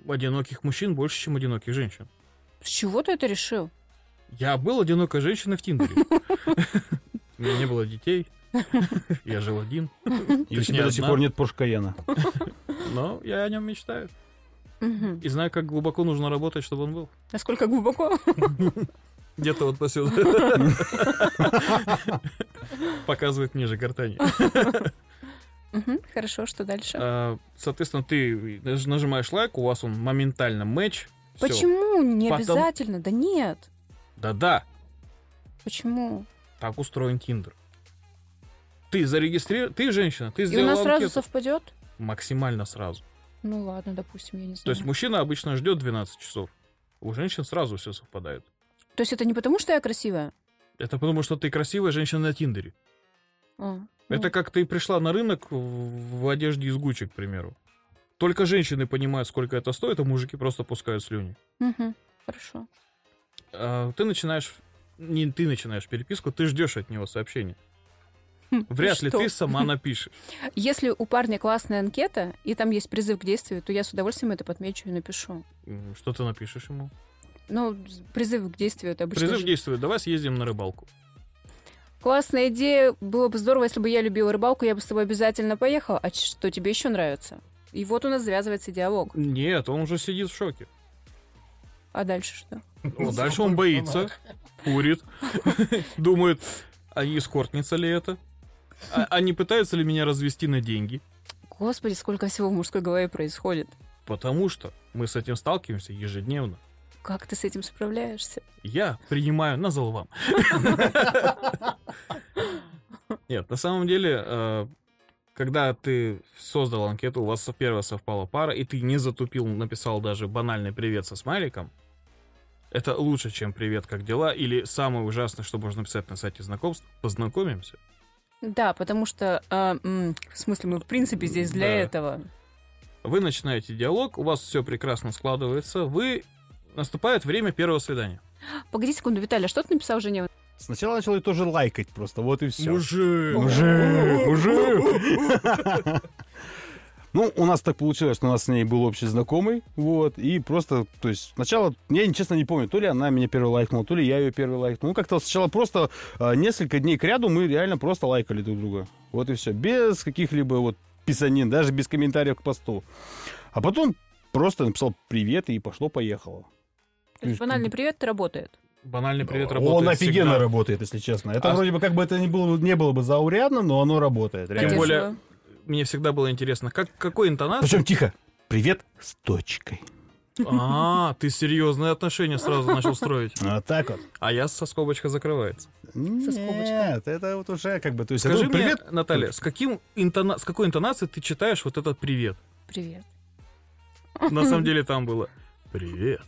Одиноких мужчин больше, чем одиноких женщин. С чего ты это решил? Я был одинокой женщиной в Тиндере. У меня не было детей. Я жил один. И у тебя до сих пор нет Porsche Cayenne. Но я о нем мечтаю. И знаю, как глубоко нужно работать, чтобы он был. Насколько глубоко? Где-то вот посюда. Показывает ниже гортани. Хорошо, что дальше? А, Соответственно, ты наж- нажимаешь лайк, у вас он моментально матч. Почему? Не обязательно. Да нет. Да-да, Почему? так устроен Тиндер. Ты зарегистрировал, ты женщина, ты И у сделала нас сразу анкету. совпадет? максимально сразу. Ну ладно, допустим, я не знаю. То есть мужчина обычно ждет 12 часов. У женщин сразу все совпадает. То есть это не потому, что я красивая? Это потому, что ты красивая женщина на Тиндере. А, ну, Это как ты пришла на рынок в, в одежде из Гуччи, к примеру. Только женщины понимают, сколько это стоит, а мужики просто пускают слюни. мгм. Хорошо. А, ты начинаешь... Не ты начинаешь переписку, ты ждешь от него сообщения. Вряд ли ты сама напишешь. Если у парня классная анкета, и там есть призыв к действию, то я с удовольствием это подмечу и напишу. Что ты напишешь ему? Ну, призыв к действию это обычно... Призыв же- действует. Давай съездим на рыбалку. Классная идея. Было бы здорово, если бы я любила рыбалку, я бы с тобой обязательно поехала. А что тебе еще нравится? И вот у нас завязывается диалог. Нет, он уже сидит в шоке. А дальше что? Вот дальше он боится, курит, думает, а не эскортница ли это? А, а не пытаются ли меня развести на деньги? Господи, сколько всего в мужской голове происходит. Потому что мы с этим сталкиваемся ежедневно. Как ты с этим справляешься? Я принимаю на залвам. Нет, на самом деле, э, когда ты создал анкету, у вас первая совпала пара, и ты не затупил, написал даже банальный привет со смайликом, это лучше, чем привет, как дела, или самое ужасное, что можно написать на сайте знакомств, познакомимся. Да, потому что, м, в смысле, мы в принципе здесь для Да. этого. Вы начинаете диалог, у вас все прекрасно складывается, вы... Наступает время первого свидания. Погоди секунду, Виталий, а что ты написал жене? Сначала начал ее тоже лайкать просто, вот и все. Мужик! Мужик, мужик. Ну, у нас так получилось, что у нас с ней был общий знакомый, вот, и просто, то есть, сначала, я, честно, не помню, то ли она меня первый лайкнула, то ли я ее первый лайкнул. Ну, как-то сначала просто а, несколько дней к ряду мы реально просто лайкали друг друга. Вот и все, без каких-либо вот писанин, даже без комментариев к посту. А потом просто написал привет и пошло-поехало. То есть банальный привет работает. Банальный привет работает Он офигенно всегда. работает, если честно. Это А- вроде бы как бы это не было, не было бы заурядно, но оно работает. Тем реально. более- Поддерживаю. Мне всегда было интересно, как, какой интонацией... Причем тихо. Привет с точкой. А, ты серьезные отношения сразу начал строить. Вот так вот. А я со скобочка закрывается. скобочкой. Нет, это вот уже как бы... То есть, Скажи это мне, привет. Наталья, с, каким интона... с какой интонацией ты читаешь вот этот привет? Привет. На самом деле там было «Привет».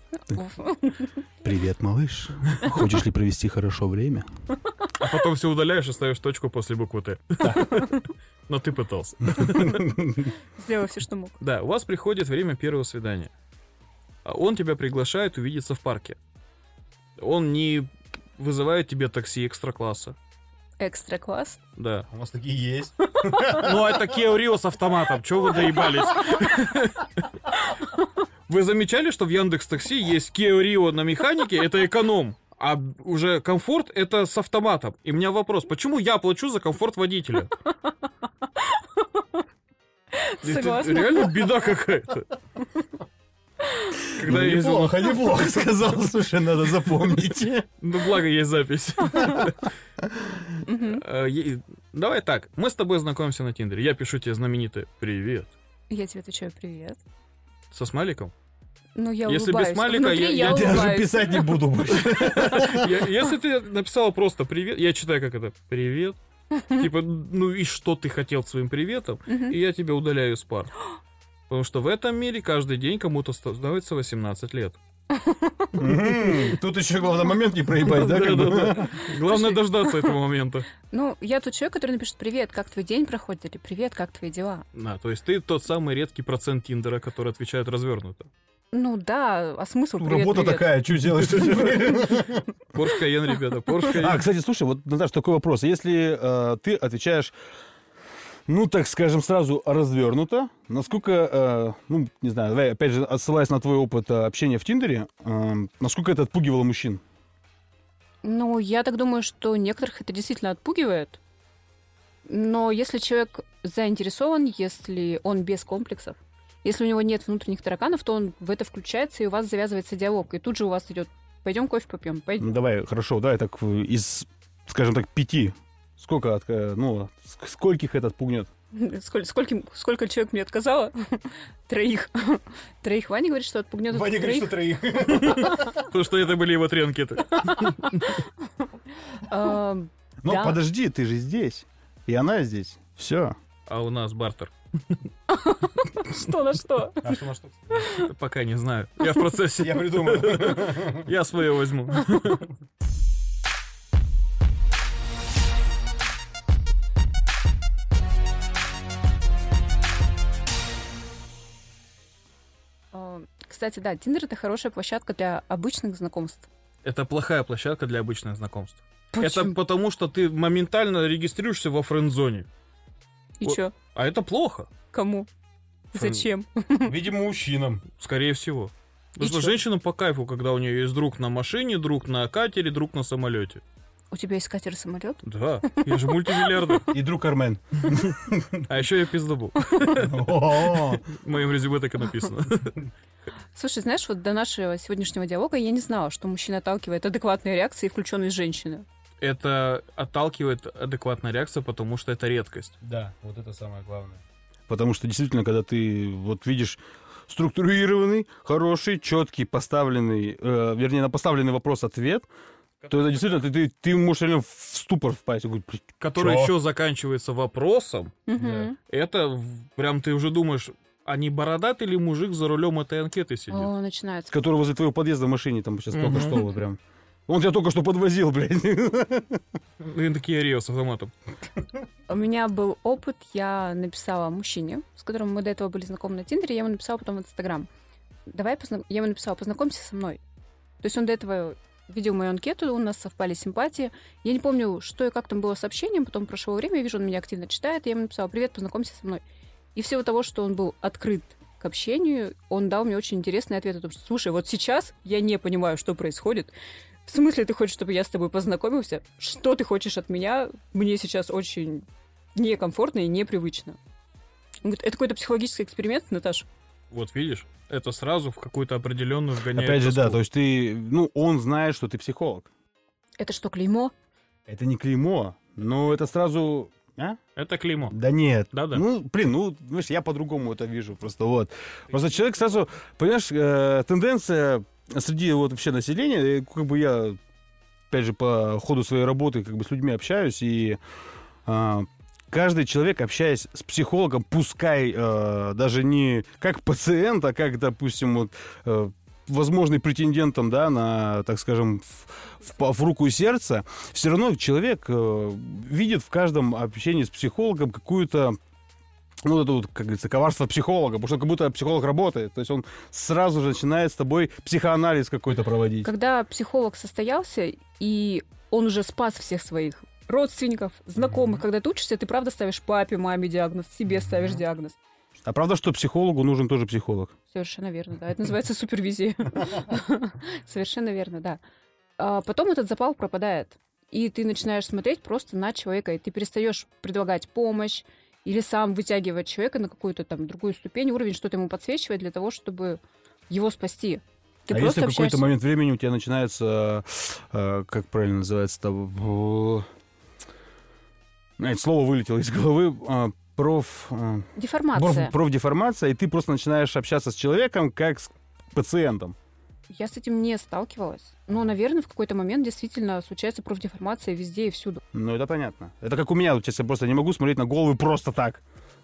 Привет, малыш. Хочешь ли провести хорошо время? А потом все удаляешь и ставишь точку после буквы «Т». Но ты пытался. Сделал все, что мог. Да, у вас приходит время первого свидания. А Он тебя приглашает увидеться в парке. Он не вызывает тебе такси экстра-класса. Экстра класс. Да. У вас такие есть. Ну, это Kia Rio с автоматом. Чего вы доебались? Вы замечали, что в Яндекс Такси есть Kia Rio на механике? Это эконом. А уже комфорт это с автоматом. И у меня вопрос, почему я плачу за комфорт водителя? Это Согласна. реально беда какая-то. Когда я ездил... Неплохо, неплохо сказал. Слушай, надо запомнить. Ну, благо есть запись. Э, Давай так, мы с тобой знакомимся на Тиндере. Я пишу тебе знаменитый «Привет». Я тебе отвечаю привет. Со смайликом? Ну, я Если без улыбаюсь. смайлика, Внутри я- я, я Даже улыбаюсь. писать не буду больше. Если ты написала просто «Привет», я читаю как это «Привет». Типа, ну и что ты хотел своим приветом? И я тебя удаляю из пар. Потому что в этом мире каждый день кому-то становится 18 лет. Тут еще главный момент не проебать, да? Главное дождаться этого момента. Ну, я тот человек, который напишет «Привет, как твой день проходит?» или «Привет, как твои дела?» Да, то есть ты тот самый редкий процент Тиндера, который отвечает развернуто. Ну да, а смысл Ну, «Привет, Работа привет»? такая, что делаешь? что теперь? Порш Каен, ребята, Порш Каен. А, кстати, слушай, вот, Наташ, такой вопрос. Если э, ты отвечаешь, ну, так скажем, сразу развернуто, насколько, э, ну, не знаю, давай, опять же, отсылаясь на твой опыт э, общения в Тиндере, э, насколько это отпугивало мужчин? Ну, я так думаю, что некоторых это действительно отпугивает. Но если человек заинтересован, если он без комплексов, если у него нет внутренних тараканов, то он в это включается, и у вас завязывается диалог. И тут же у вас идет «Пойдем кофе попьем, Ну, пойдем». давай, хорошо, давай так из, скажем так, пяти. Сколько, от, э, ну, ск- скольких это отпугнет? Сколько, сколько, сколько человек мне отказало? Троих. Троих. Ваня говорит, что отпугнет троих. троих. Потому что это были его три анкеты. А, Ну, подожди, ты же здесь. И она здесь. Все. А у нас бартер. Что на что? А что на что? Пока не знаю. Я в процессе. Я придумал. Я свое возьму. А, Кстати, да, Тиндер это хорошая площадка для обычных знакомств. Это плохая площадка для обычных знакомств. Это Почему? потому, что ты моментально регистрируешься во френд-зоне. И вот. чё? А это плохо, Кому? Зачем? Видимо, мужчинам. скорее всего. Потому что женщинам по кайфу, когда у нее есть друг на машине, друг на катере, друг на самолете. У тебя есть катер и самолет? Да, я же мультимиллиардер. И друг Армен. А еще я пиздобу. В моем резюме так и написано. Слушай, знаешь, вот до нашего сегодняшнего диалога я не знала, что мужчина отталкивает адекватные реакции и включенность женщины. Это отталкивает адекватная реакция, потому что это редкость. Да, вот это самое главное. Потому что действительно, когда ты вот видишь структурированный, хороший, четкий, поставленный, э, вернее, на поставленный вопрос ответ, то это действительно, ты, ты, ты можешь реально в ступор впасть. Говорю, «Блин, который Чё? еще заканчивается вопросом, Мгм. это прям ты уже думаешь, а не бородатый ли мужик за рулем этой анкеты сидит? О, начинается. Который возле твоего подъезда в машине там сейчас только что вот прям. Он тебя только что подвозил, блядь. И такие Рио с автоматом. У меня был опыт, я написала мужчине, с которым мы до этого были знакомы на Тиндере, я ему написала потом в Инстаграм. Давай, позна- я ему написала, познакомься со мной. То есть он до этого видел мою анкету, у нас совпали симпатии. Я не помню, что и как там было сообщением, потом прошло время, я вижу, он меня активно читает, я ему написала, привет, познакомься со мной. И в силу того, что он был открыт к общению, он дал мне очень интересный ответ о том, что, слушай, вот сейчас я не понимаю, что происходит. В смысле ты хочешь, чтобы я с тобой познакомился? Что ты хочешь от меня? Мне сейчас очень некомфортно и непривычно. Он говорит, это какой-то психологический эксперимент, Наташа? Вот видишь, это сразу в какую-то определенную вгоняет Опять же, да, то есть ты, ну, он знает, что ты психолог. Это что, клеймо? Это не клеймо, но это сразу... А? Это клеймо. Да нет. Да-да. Ну, блин, ну, знаешь, я по-другому это вижу просто, вот. Просто человек сразу, понимаешь, э, тенденция среди вот вообще населения, э, как бы я, опять же, по ходу своей работы как бы с людьми общаюсь, и а, каждый человек, общаясь с психологом, пускай э, даже не как пациент, а как, допустим, вот, э, возможный претендентом, да, на, так скажем, в, в- в руку и сердце, все равно человек э, видит в каждом общении с психологом какую-то ну, это вот, как говорится, коварство психолога, потому что как будто психолог работает. То есть он сразу же начинает с тобой психоанализ какой-то проводить. Когда психолог состоялся, и он уже спас всех своих родственников, знакомых, когда ты учишься, ты правда ставишь папе, маме диагноз, себе ставишь Мгм. диагноз. А правда, что психологу нужен тоже психолог? Совершенно верно, да. Это называется супервизия. Совершенно верно, да. А потом этот запал пропадает. И ты начинаешь смотреть просто на человека, и ты перестаешь предлагать помощь или сам вытягивать человека на какую-то там другую ступень, уровень, что-то ему подсвечивать для того, чтобы его спасти. Ты а если в какой-то момент времени у тебя начинается, э, как правильно называется, там, это слово вылетело из головы, э, проф... э, Деформация. проф- профдеформация, и ты просто начинаешь общаться с человеком как с пациентом. Я с этим не сталкивалась. Но, наверное, в какой-то момент действительно случается профдеформация везде и всюду. Ну, это понятно. Это как у меня, вот я просто не могу смотреть на головы просто так.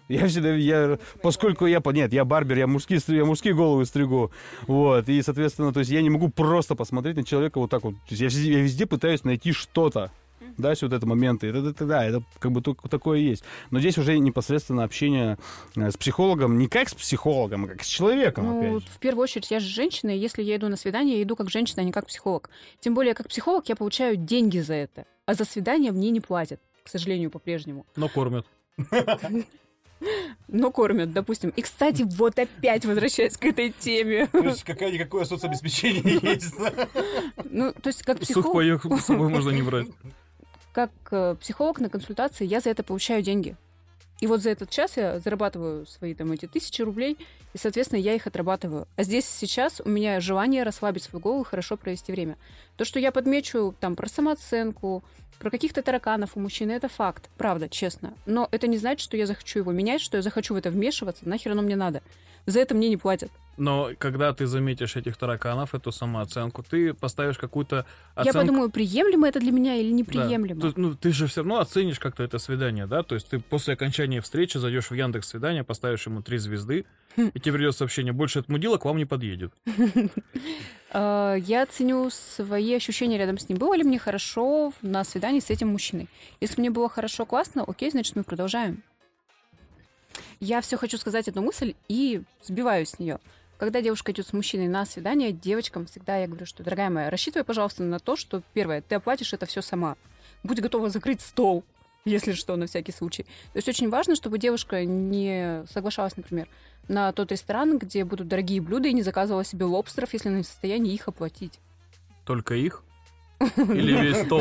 Я всегда, я, поскольку я, нет, я барбер, я мужские, я мужские головы стригу, вот, и, соответственно, то есть я не могу просто посмотреть на человека вот так вот, то есть я я везде пытаюсь найти что-то, да, все вот это моменты, это, это, да, это как бы только такое есть, но здесь уже непосредственно общение э, с психологом, не как с психологом, а как с человеком, Ну, опять же. в первую очередь, я же женщина, и если я иду на свидание, я иду как женщина, а не как психолог. Тем более, как психолог я получаю деньги за это, а за свидание мне не платят, к сожалению, по-прежнему. Но кормят. Но кормят, допустим. И, кстати, вот опять возвращаясь к этой теме. какое-никакое соцобеспечение есть. Ну, то есть, как психолог, поех с собой можно не брать. Как э, психолог на консультации, я за это получаю деньги. И вот за этот час я зарабатываю свои там эти тысячи рублей, и, соответственно, я их отрабатываю. А здесь сейчас у меня желание расслабить свою голову и хорошо провести время. То, что я подмечу там про самооценку, про каких-то тараканов у мужчины, это факт, правда, честно. Но это не значит, что я захочу его менять, что я захочу в это вмешиваться, нахер оно мне надо. За это мне не платят. Но когда ты заметишь этих тараканов, эту самооценку, ты поставишь какую-то Я оценку. подумаю, приемлемо это для меня или Да. неприемлемо. Ты, ну, ты же все равно оценишь как-то это свидание, да? То есть ты после окончания встречи зайдешь в Яндекс свидание, поставишь ему три звезды, Хм. и тебе придет сообщение, больше этот мудила к вам не подъедет. Э, Я ценю свои ощущения рядом с ним. Было ли мне хорошо на свидании с этим мужчиной? Если мне было хорошо, классно, окей, значит, мы продолжаем. Я все хочу сказать одну мысль и сбиваюсь с нее. Когда девушка идет с мужчиной на свидание, девочкам всегда я говорю, что, дорогая моя, рассчитывай, пожалуйста, на то, что, первое, ты оплатишь это все сама. Будь готова закрыть стол, если что, на всякий случай. То есть очень важно, чтобы девушка не соглашалась, например, на тот ресторан, где будут дорогие блюда, и не заказывала себе лобстеров, если она не в состоянии их оплатить. Только их? Или весь стол?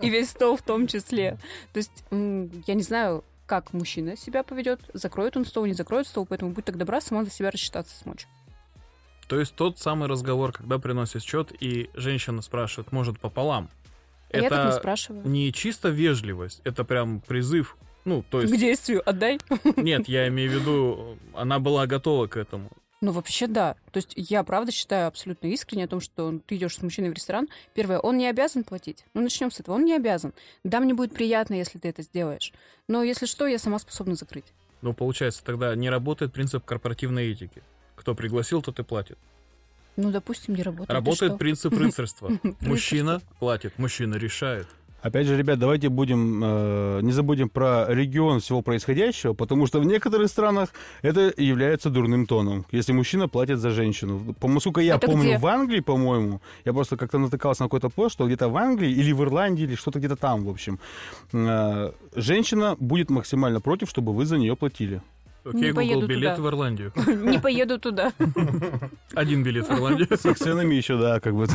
И весь стол в том числе. То есть, я не знаю, как мужчина себя поведет, закроет он стол, не закроет стол, поэтому будь так добра, сама за себя рассчитаться смочь. То есть тот самый разговор, когда приносит счет, и женщина спрашивает, может, пополам. А я так не Это спрашиваю. не чисто вежливость, это прям призыв. Ну, то К есть, действию отдай. нет, я имею в виду, она была готова к этому. Ну, вообще, да. То есть я правда считаю абсолютно искренне о том, что ты идешь с мужчиной в ресторан. Первое, он не обязан платить. Ну, начнем с этого. Он не обязан. Да, мне будет приятно, если ты это сделаешь. Но если что, я сама способна закрыть. Ну, получается, тогда не работает принцип корпоративной этики. Кто пригласил, тот и платит. Ну, допустим, не работает. Работает что? принцип рыцарства. Мужчина платит, мужчина решает. Опять же, ребят, давайте будем э, не забудем про регион всего происходящего, потому что в некоторых странах это является дурным тоном, если мужчина платит за женщину. По насколько я Это помню, где? в Англии, по-моему, я просто как-то натыкался на какой-то пост, что где-то в Англии или в Ирландии или что-то где-то там, в общем, э, женщина будет максимально против, чтобы вы за нее платили. Окей, Google, билет туда. в Ирландию. Не поеду туда. Один билет в Ирландию. С их ценами еще, да, как бы.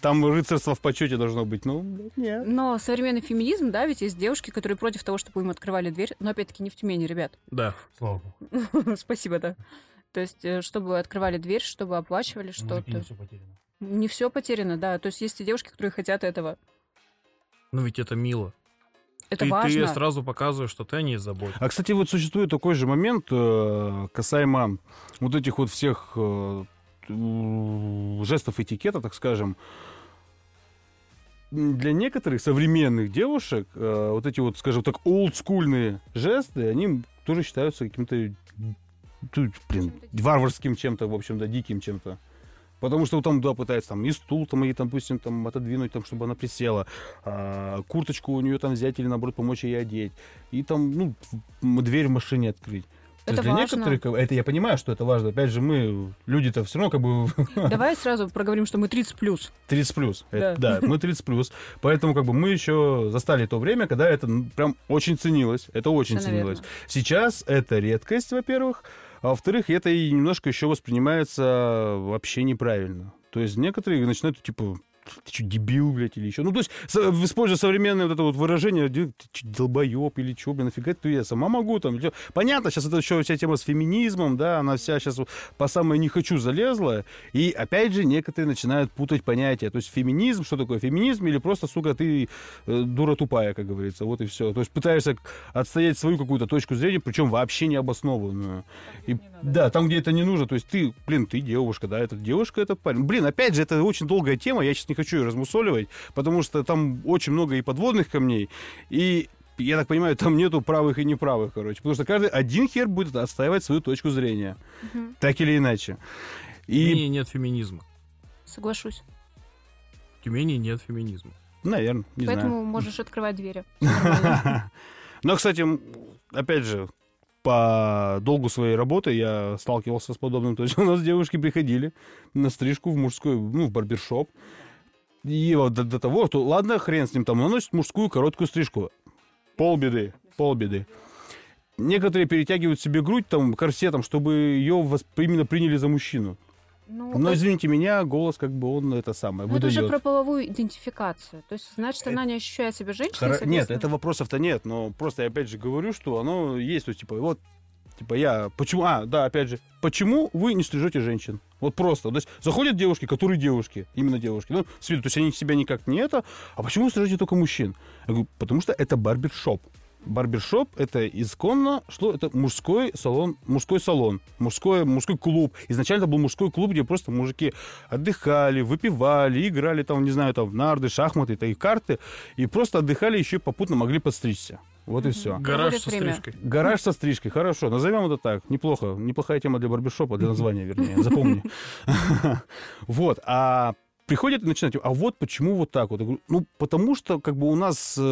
Там рыцарство в почете должно быть. Ну, нет. Но современный феминизм, да, ведь есть девушки, которые против того, чтобы им открывали дверь. Но опять-таки не в Тюмени, ребят. Да. Слава богу. Спасибо, да. То есть, э, чтобы открывали дверь, чтобы оплачивали что-то. Не все потеряно, да. То есть есть и девушки, которые хотят этого. Ну ведь это мило. Это ты, важно. ты сразу показываешь, что ты о ней заботишься. А, кстати, вот существует такой же момент э, касаемо вот этих вот всех э, жестов этикета, так скажем. Для некоторых современных девушек э, вот эти вот, скажем так, олдскульные жесты, они тоже считаются каким-то, тут, блин, варварским чем-то, в общем, да, диким чем-то. Потому что там, да, пытается там и стул, там, и, там, допустим, там, отодвинуть, там, чтобы она присела, а, курточку у нее там взять или, наоборот, помочь ей одеть. И там, ну, дверь в машине открыть. То Это для важно. некоторых, это я понимаю, что это важно. Опять же, мы, люди-то все равно как бы Давай сразу проговорим, что мы 30 плюс. 30 плюс. Да. Да. мы 30 плюс. Поэтому как бы мы еще застали то время, когда это ну, прям очень ценилось. Это очень Совершенно ценилось. верно. Сейчас это редкость, во-первых. А во-вторых, это и немножко еще воспринимается вообще неправильно. То есть некоторые начинают, типа, ты что, дебил, блядь, или еще. Ну, то есть, используя современное вот это вот выражение, «Ди- ты чё, долбоеб или что, блин, нафига ты я сама могу там. или чё». Понятно, сейчас это еще вся тема с феминизмом, да, она вся сейчас по самое не хочу залезла. И опять же, некоторые начинают путать понятия. То есть феминизм, что такое феминизм, или просто, сука, ты э, дура тупая, как говорится. Вот и все. То есть пытаешься отстоять свою какую-то точку зрения, причем вообще не обоснованную. И, да, там, где это не нужно. То есть ты, блин, ты девушка, да, это девушка, это парень. Блин, опять же, это очень долгая тема, я сейчас не хочу ее размусоливать, потому что там очень много и подводных камней, и я так понимаю, там нету правых и неправых, короче. Потому что каждый один хер будет отстаивать свою точку зрения. Мгм. Так или иначе. В И, Тюмени нет феминизма. Соглашусь. В Тюмени нет феминизма. наверное, не Поэтому знаю. можешь открывать двери. Но, кстати, опять же, по долгу своей работы я сталкивался с подобным. То есть у нас девушки приходили на стрижку в мужской, ну, в барбершоп. И вот до, до того, что ладно, хрен с ним, там, он носит мужскую короткую стрижку. Полбеды, полбеды. Некоторые перетягивают себе грудь там корсетом, чтобы ее восп- именно приняли за мужчину. Ну, Но, это- извините меня, голос как бы он это самое ну, это уже про половую идентификацию. То есть, значит, она не ощущает себя женщиной. Хоро- Нет, это вопросов-то нет, но просто я опять же говорю, что оно есть, то есть, типа, вот, типа, я, почему, а, да, опять же, почему вы не стрижете женщин? Вот просто, то есть, заходят девушки, которые девушки, именно девушки, ну, с виду, то есть, они себя никак не это, а почему вы стрижете только мужчин? Я говорю, потому что это барбершоп. Барбершоп это исконно, что это мужской салон, мужской салон, мужской, мужской клуб. Изначально это был мужской клуб, где просто мужики отдыхали, выпивали, играли там, не знаю, там в нарды, шахматы, и карты, и просто отдыхали, еще попутно могли подстричься. Вот и все. Гараж со стрижкой. Гараж со стрижкой, хорошо, назовем это так, неплохо, неплохая тема для барбершопа, для названия, вернее, запомни. Вот, а приходят и начинают, а вот почему вот так вот? Я говорю, ну, потому что, как бы, у нас э,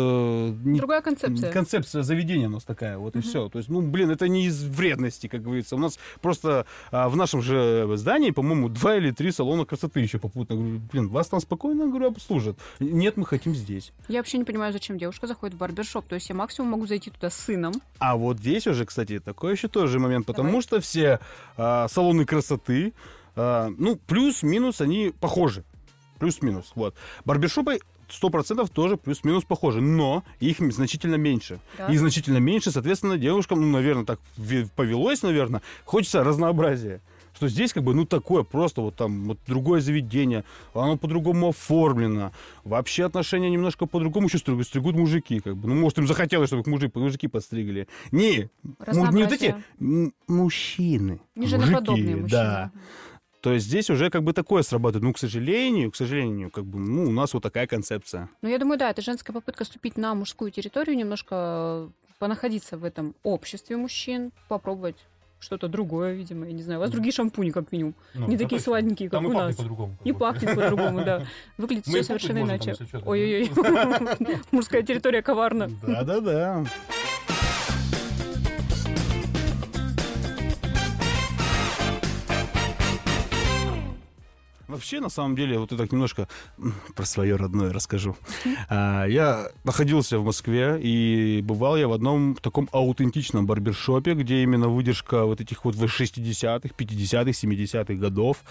не- Другая концепция. концепция заведения у нас такая, вот и Мгм. все. То есть, ну, блин, это не из вредности, как говорится. У нас просто а, в нашем же здании, по-моему, два или три салона красоты еще попутно. Говорю, блин, вас там спокойно, говорю, обслужат. Нет, мы хотим здесь. Я вообще не понимаю, зачем девушка заходит в барбершоп. То есть я максимум могу зайти туда с сыном. А вот здесь уже, кстати, такой еще тоже момент, потому Давай. что все а, салоны красоты, а, ну, плюс-минус они похожи. Плюс-минус, вот. Барбершопы сто процентов тоже плюс-минус похожи, но их значительно меньше. Да. И значительно меньше, соответственно, девушкам, ну, наверное, так ве- повелось, наверное, хочется разнообразия. Что здесь как бы, ну, такое просто вот там вот другое заведение, оно по-другому оформлено. Вообще отношения немножко по-другому еще стригут, стригут мужики, как бы. Ну, может, им захотелось, чтобы их мужик, мужики подстригли. Не, не вот эти мужчины. Не мужики, мужчины. Да. То есть здесь уже как бы такое срабатывает. Ну, к сожалению, к сожалению, как бы, ну, у нас вот такая концепция. Ну, я думаю, да, это женская попытка ступить на мужскую территорию, немножко э, понаходиться в этом обществе мужчин, попробовать что-то другое, видимо, я не знаю. У вас другие шампуни, как минимум. Ну, не такие точно. сладенькие, как Там у нас. Не пахнет по-другому, да. Выглядит все совершенно иначе. Ой-ой-ой. Мужская территория коварна. Да-да-да. Вообще, на самом деле, вот я так немножко про свое родное расскажу. А, Я находился в Москве, и бывал я в одном таком аутентичном барбершопе, где именно выдержка вот этих вот 60-х, 50-х, 70-х годов,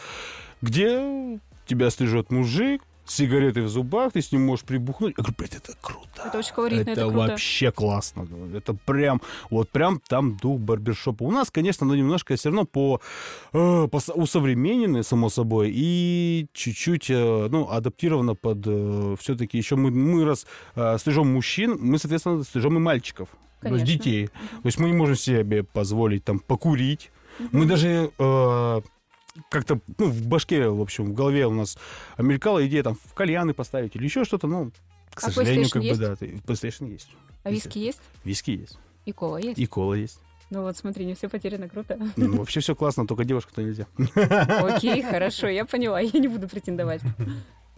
где тебя стрижет мужик, с сигаретой в зубах, ты с ним можешь прибухнуть. Я говорю, блядь, это круто. Это очень колоритно, это круто. вообще классно. говорю. Это прям, вот прям там дух барбершопа. У нас, конечно, но немножко все равно по, э, по усовременены, само собой, и чуть-чуть, э, ну, адаптировано под все-таки еще мы, мы раз э, стрижем мужчин, мы, соответственно, стрижем и мальчиков. То есть Конечно. детей. То есть мы не можем себе позволить там покурить. Мы даже э, как-то, ну, в башке, в общем, в голове у нас мелькала идея там в кальяны поставить или еще что-то, ну, к А сожалению, как бы, есть? да. ты- PlayStation есть. А виски есть? Виски есть. И кола есть? И кола есть. Ну вот, смотри, не все потеряно, круто. Ну, вообще все классно, только девушка-то нельзя. Окей, хорошо, я поняла, я не буду претендовать.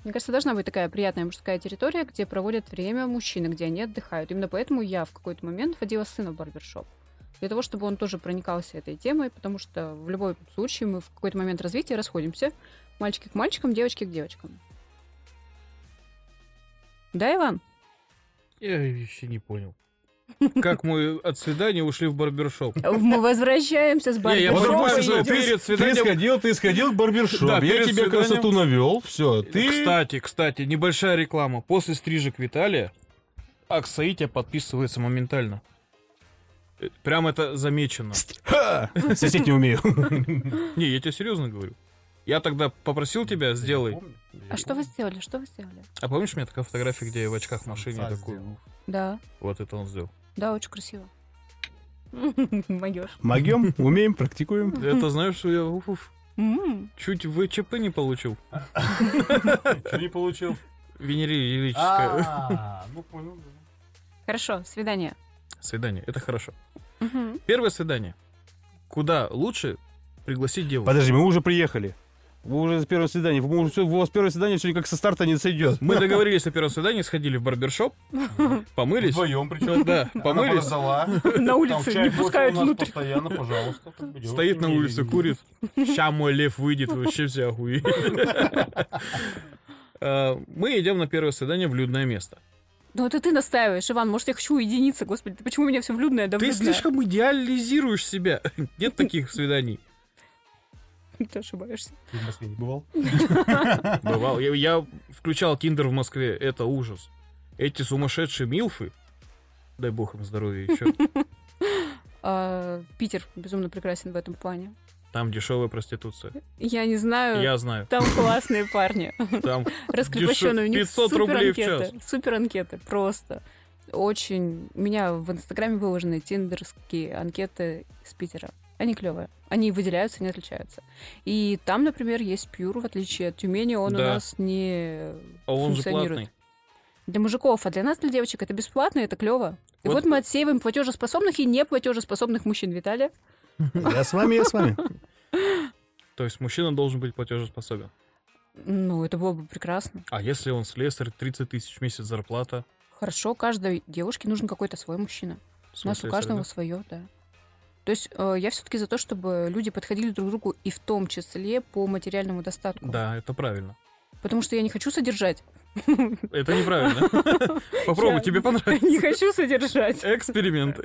Мне кажется, должна быть такая приятная мужская территория, где проводят время мужчины, где они отдыхают. Именно поэтому я в какой-то момент водила сына в барбершоп. Для того, чтобы он тоже проникался этой темой, потому что в любом случае мы в какой-то момент развития расходимся. Мальчики к мальчикам, девочки к девочкам. Да, Иван? Я еще не понял. Как мы от свидания ушли в барбершоп. Мы возвращаемся с я барбершопа. что идем- перед Ты свиданием... сходил, ты сходил в барбершоп. Да, я тебе свиданием- красоту навел. Все, ты... Кстати, кстати, небольшая реклама. После стрижек Виталия Аксаитя подписывается моментально. Прям это замечено. Ха! Сосед не умею. Не, я тебе серьезно говорю. Я тогда попросил тебя, сделай. А что вы сделали? Что вы сделали? А помнишь, у меня такая фотография, где я в очках в машине такой? Да, Вот это он сделал. да, очень красиво. Могешь. Могем, умеем, практикуем. Это знаешь, что я уф, чуть ВЧП не получил. Что не получил? Венерическое А, ну. Хорошо, свидание. Свидание. Это хорошо. Мгм. Первое свидание. Куда лучше пригласить девушку? Подожди, мы уже приехали. Вы уже с первого свидания. Вы уже, у вас первое свидание сегодня как со старта не сойдет. Мы договорились о первом свидании, сходили в барбершоп, помылись. Вдвоем причем. Да, помылись. На улице не пускают у нас внутрь. постоянно, пожалуйста. Стоит на улице, курит. Ща мой лев выйдет, вообще вся охуеть. А, Мы идем на первое свидание в людное место. Ну это ты настаиваешь, Иван, может я хочу уединиться, господи, ты почему у меня все влюдное да Ты слишком идеализируешь себя. Нет таких свиданий. Ты ошибаешься. Ты в Москве не бывал? Бывал. Я, я включал Тиндер в Москве. Это ужас. Эти сумасшедшие милфы. Дай бог им здоровья еще. А, Питер безумно прекрасен в этом плане. Там дешевая проституция. Я не знаю, Я знаю. там классные парни. Там Раскрепощенные. У них 500 супер рублей в час. Супер анкеты, просто. Очень... У меня в Инстаграме выложены тиндерские анкеты из Питера. Они клевые. Они выделяются, не отличаются. И там, например, есть пьюр, в отличие от Тюмени, он у Да. нас не А он же функционирует. платный. Для мужиков, а для нас, для девочек, это бесплатно, это клево. И Вот- вот, мы отсеиваем платежеспособных и неплатежеспособных мужчин, Виталия. Я с вами, я с вами. То есть мужчина должен быть платежеспособен. Ну, это было бы прекрасно. А если он слесарь, 30 тысяч в месяц зарплата? Хорошо, каждой девушке нужен какой-то свой мужчина. У нас у каждого свое, да. То есть э, я все-таки за то, чтобы люди подходили друг к другу и в том числе по материальному достатку. Да, это правильно. Потому что я не хочу содержать. Это неправильно. Попробуй, тебе Не понравится. хочу содержать. Эксперимент.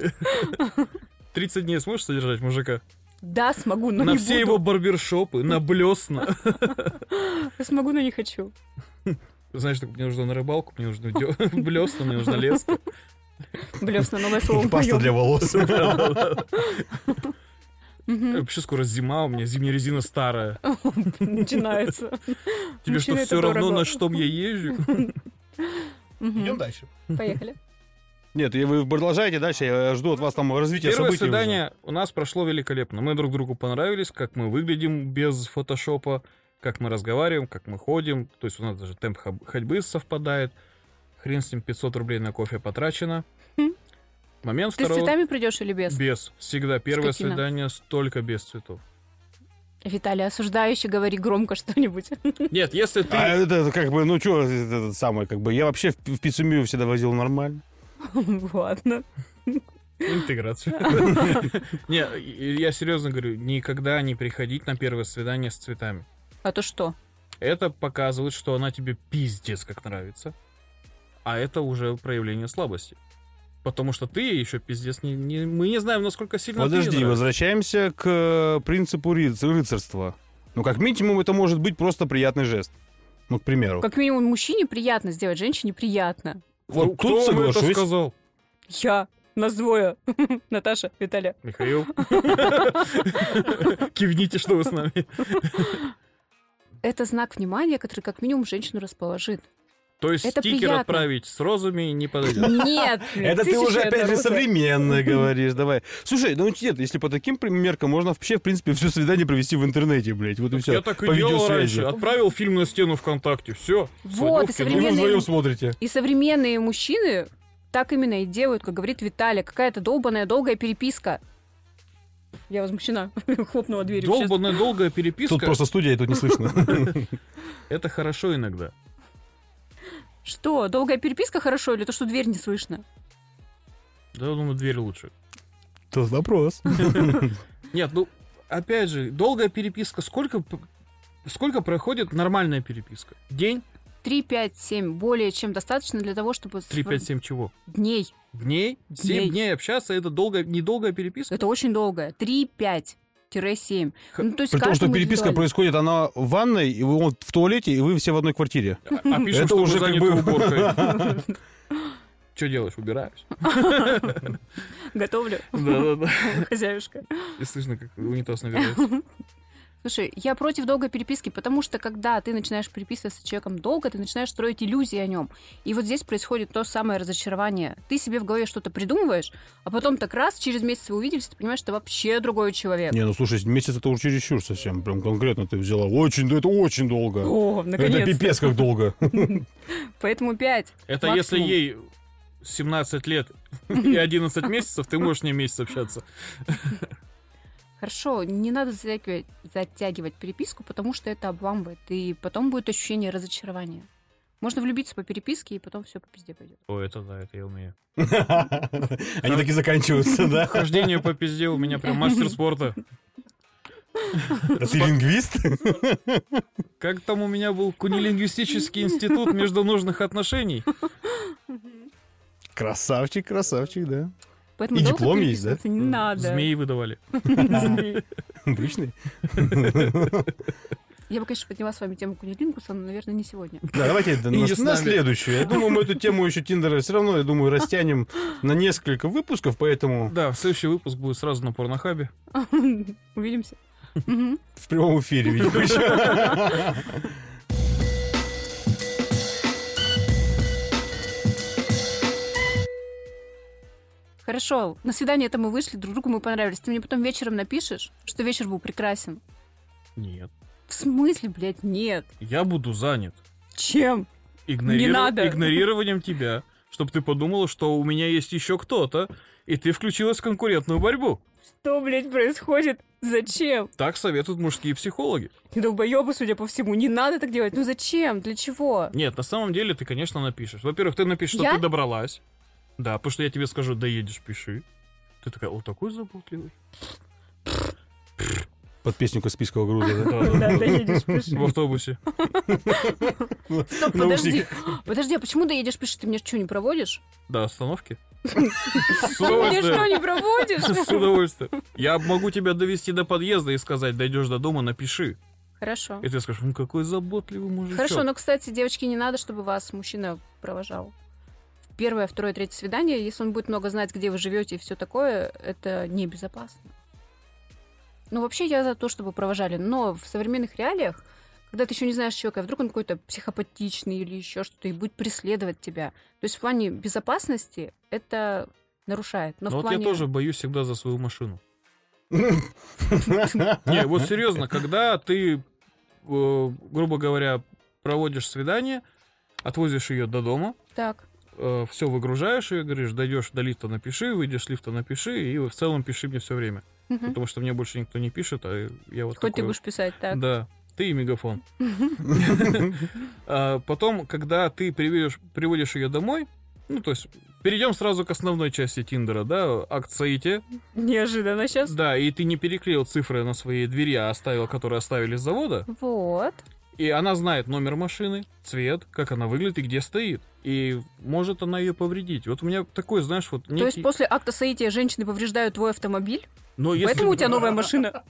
30 дней сможешь содержать мужика? Да, смогу, но на не все буду. его барбершопы, на блесна. Смогу, но не хочу. Знаешь, так, мне нужно на рыбалку, мне нужно блесна, мне нужна леска. Блесна, новое слово Паста для волос. Мгм. Вообще скоро зима, у меня зимняя резина старая. Начинается. Тебе что, все равно, на что я езжу? Идем дальше. Поехали. Нет, и вы продолжаете дальше, я жду от вас там развития Первое событий. уже. свидание у нас прошло великолепно. Мы друг другу понравились, как мы выглядим без фотошопа, как мы разговариваем, как мы ходим. То есть у нас даже темп ходьбы совпадает. Хрен с ним, 500 рублей на кофе потрачено. Хм. Момент Ты с второго... цветами придешь или без? Без. Всегда. Первое Скотина. свидание столько без цветов. Виталий, осуждающий, говори громко что-нибудь. Нет, если ты... А это, это как бы, ну что, это, это самое, как бы, я вообще в, в пиццемию всегда возил нормально. Ладно. Интеграцию. Не, я серьезно говорю, никогда не приходить на первое свидание с цветами. А то что? Это показывает, что она тебе пиздец как нравится. А это уже проявление слабости. Потому что ты еще пиздец не, не- мы не знаем, насколько сильно ты Подожди, нравишься. возвращаемся к э, принципу рыц- рыцарства. Ну, как минимум, это может быть просто приятный жест. Ну, к примеру. Как минимум, мужчине приятно сделать, женщине приятно. Вот Кто тут вам это соглашусь. сказал? Я. Нас двое. Наташа, Виталия. Михаил. Кивните, что вы с нами. Это знак внимания, который как минимум женщину расположит. То есть Это стикер приятно. отправить с розами не подойдет. Нет. Это ты уже опять же роза. современно говоришь, давай. Слушай, ну нет, если по таким меркам, можно вообще, в принципе, все свидание провести в интернете, блядь. Вот и все. Я так и по делал видеосвязи. раньше. Отправил фильм на стену ВКонтакте. Все. Вот, и современные- вдвоем смотрите. И современные мужчины так именно и делают, как говорит Виталий. Какая-то долбаная долгая переписка. Я возмущена. Хлопнула дверью. Долбанная долгая переписка. Тут просто студия, и тут не слышно. Это хорошо иногда. Что, долгая переписка хорошо или то, что дверь не слышно? Да, я думаю, дверь лучше. Тут вопрос. Нет, ну, опять же, долгая переписка. Сколько, сколько проходит нормальная переписка? День? 3, 5, 7 более чем достаточно для того, чтобы... 3, сфор- 5, 7 чего? Дней. Дней? 7 Дней. дней общаться, это долгая, недолгая переписка? Это очень долгое. 3, 5 7. Х- Ну, то есть При том, что переписка происходит, она в ванной, и вы вот в туалете, и вы все в одной квартире. А, а Это уже как бы- уборкой. Что делаешь? Убираюсь. Готовлю. Да-да-да. Хозяюшка. И слышно, как унитаз набирается. Слушай, я против долгой переписки, потому что когда ты начинаешь переписываться с человеком долго, ты начинаешь строить иллюзии о нем. И вот здесь происходит то самое разочарование. Ты себе в голове что-то придумываешь, а потом так раз, через месяц вы увиделись, ты понимаешь, что ты вообще другой человек. Не, ну слушай, месяц это уже чересчур совсем. Прям конкретно ты взяла. Очень, это очень долго. О, Это наконец. пипец как долго. Поэтому 5. Это если ей 17 лет и 11 месяцев, ты можешь с ней месяц общаться. Хорошо, не надо затягивать, затягивать переписку, потому что это обламывает. И потом будет ощущение разочарования. Можно влюбиться по переписке, и потом все по пизде пойдет. О, это да, это я умею. Они такие заканчиваются, да? Хождение по пизде у меня прям мастер спорта. А Ты лингвист? Как там у меня был кунилингвистический институт междунужных отношений? Красавчик, красавчик, да. Поэтому И диплом есть, да? Не надо. Змеи выдавали. Обычный. Я бы, конечно, подняла с вами тему кунилингуса, но, наверное, не сегодня. Да, давайте на, следующую. Я думаю, мы эту тему еще Тиндера все равно, я думаю, растянем на несколько выпусков, поэтому Да, следующий выпуск будет сразу на порнохабе. Увидимся. В прямом эфире, видимо, Хорошо, на свидание это мы вышли, друг другу мы понравились. Ты мне потом вечером напишешь, что вечер был прекрасен. Нет. В смысле, блядь, нет? Я буду занят. Чем? Игнориров- Не надо. Игнорированием тебя. Чтобы ты подумала, что у меня есть еще кто-то, и ты включилась в конкурентную борьбу. Что, блядь, происходит? Зачем? Так советуют мужские психологи. Ты долбоёбы, судя по всему. Не надо так делать. Ну зачем? Для чего? Нет, на самом деле ты, конечно, напишешь. Во-первых, ты напишешь, что Я? ты добралась. Да, потому что я тебе скажу, доедешь, пиши. Ты такая, о, такой заботливый. Под песню Каспийского груза, да? Да, доедешь, пиши. В автобусе. Стоп, подожди. Подожди, а почему доедешь, пишешь? Ты меня что, не проводишь? До остановки. С меня что, удовольствием. не проводишь? С удовольствием. Я могу тебя довести до подъезда и сказать, дойдешь до дома, напиши. Хорошо. И ты скажешь, ну какой заботливый мужичок. Хорошо, но, кстати, девочки, не надо, чтобы вас мужчина провожал. Первое, второе, третье свидание, если он будет много знать, где вы живете и все такое, это небезопасно. Ну, вообще я за то, чтобы провожали. Но в современных реалиях, когда ты еще не знаешь человека, вдруг он какой-то психопатичный или еще что-то, и будет преследовать тебя. То есть в плане безопасности это нарушает. Но Ну в вот плане... я тоже боюсь всегда за свою машину. Не, вот серьезно, когда ты, э, грубо говоря, проводишь свидание, отвозишь ее до дома, Так. Все выгружаешь ее, говоришь, дойдешь до лифта, напиши, выйдешь с лифта, напиши, и в целом пиши мне все время. Мгм. Потому что мне больше никто не пишет, а я вот Хоть ты такой- будешь писать так. Да, ты и мегафон. А Потом, когда ты приводишь ее домой, ну, то есть, перейдем сразу к основной части Тиндера, да, акт. Неожиданно сейчас. Да, и ты не переклеил цифры на своей двери, а оставил, которые оставили с завода. Вот. И она знает номер машины, цвет, как она выглядит и где стоит. И может она ее повредить. Вот у меня такой, знаешь, вот То есть некий... после акта соития женщины повреждают твой автомобиль, Но если- поэтому у тебя новая машина.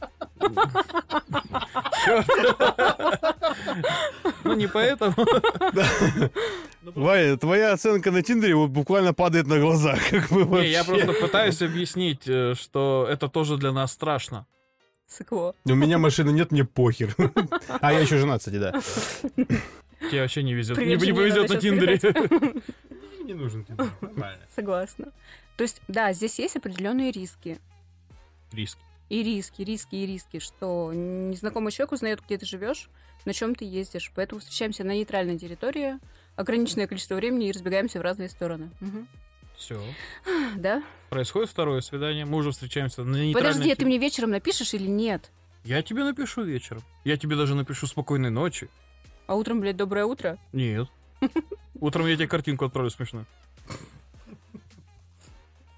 Ну, не поэтому. Ваня, твоя оценка на Тиндере вот буквально падает на глазах. Как бы Не, я просто пытаюсь объяснить, э, что это тоже для нас страшно. Сыкло. У меня машины нет, мне похер. А я еще женат, кстати, да. Тебе вообще не везет. Не, повезет на Тиндере. Не нужен. Нормально. Согласна. То есть, да, здесь есть определенные риски. Риск. И риски, риски, и риски, что незнакомый человек узнает, где ты живешь, на чем ты ездишь. Поэтому встречаемся на нейтральной территории, ограниченное количество времени и разбегаемся в разные стороны. Мгм. Все. Да? Происходит второе свидание. Мы уже встречаемся на Подожди, а ты мне вечером напишешь или нет? Я тебе напишу вечером. Я тебе даже напишу спокойной ночи. А утром, блядь, доброе утро? Нет. Утром я тебе картинку отправлю смешную.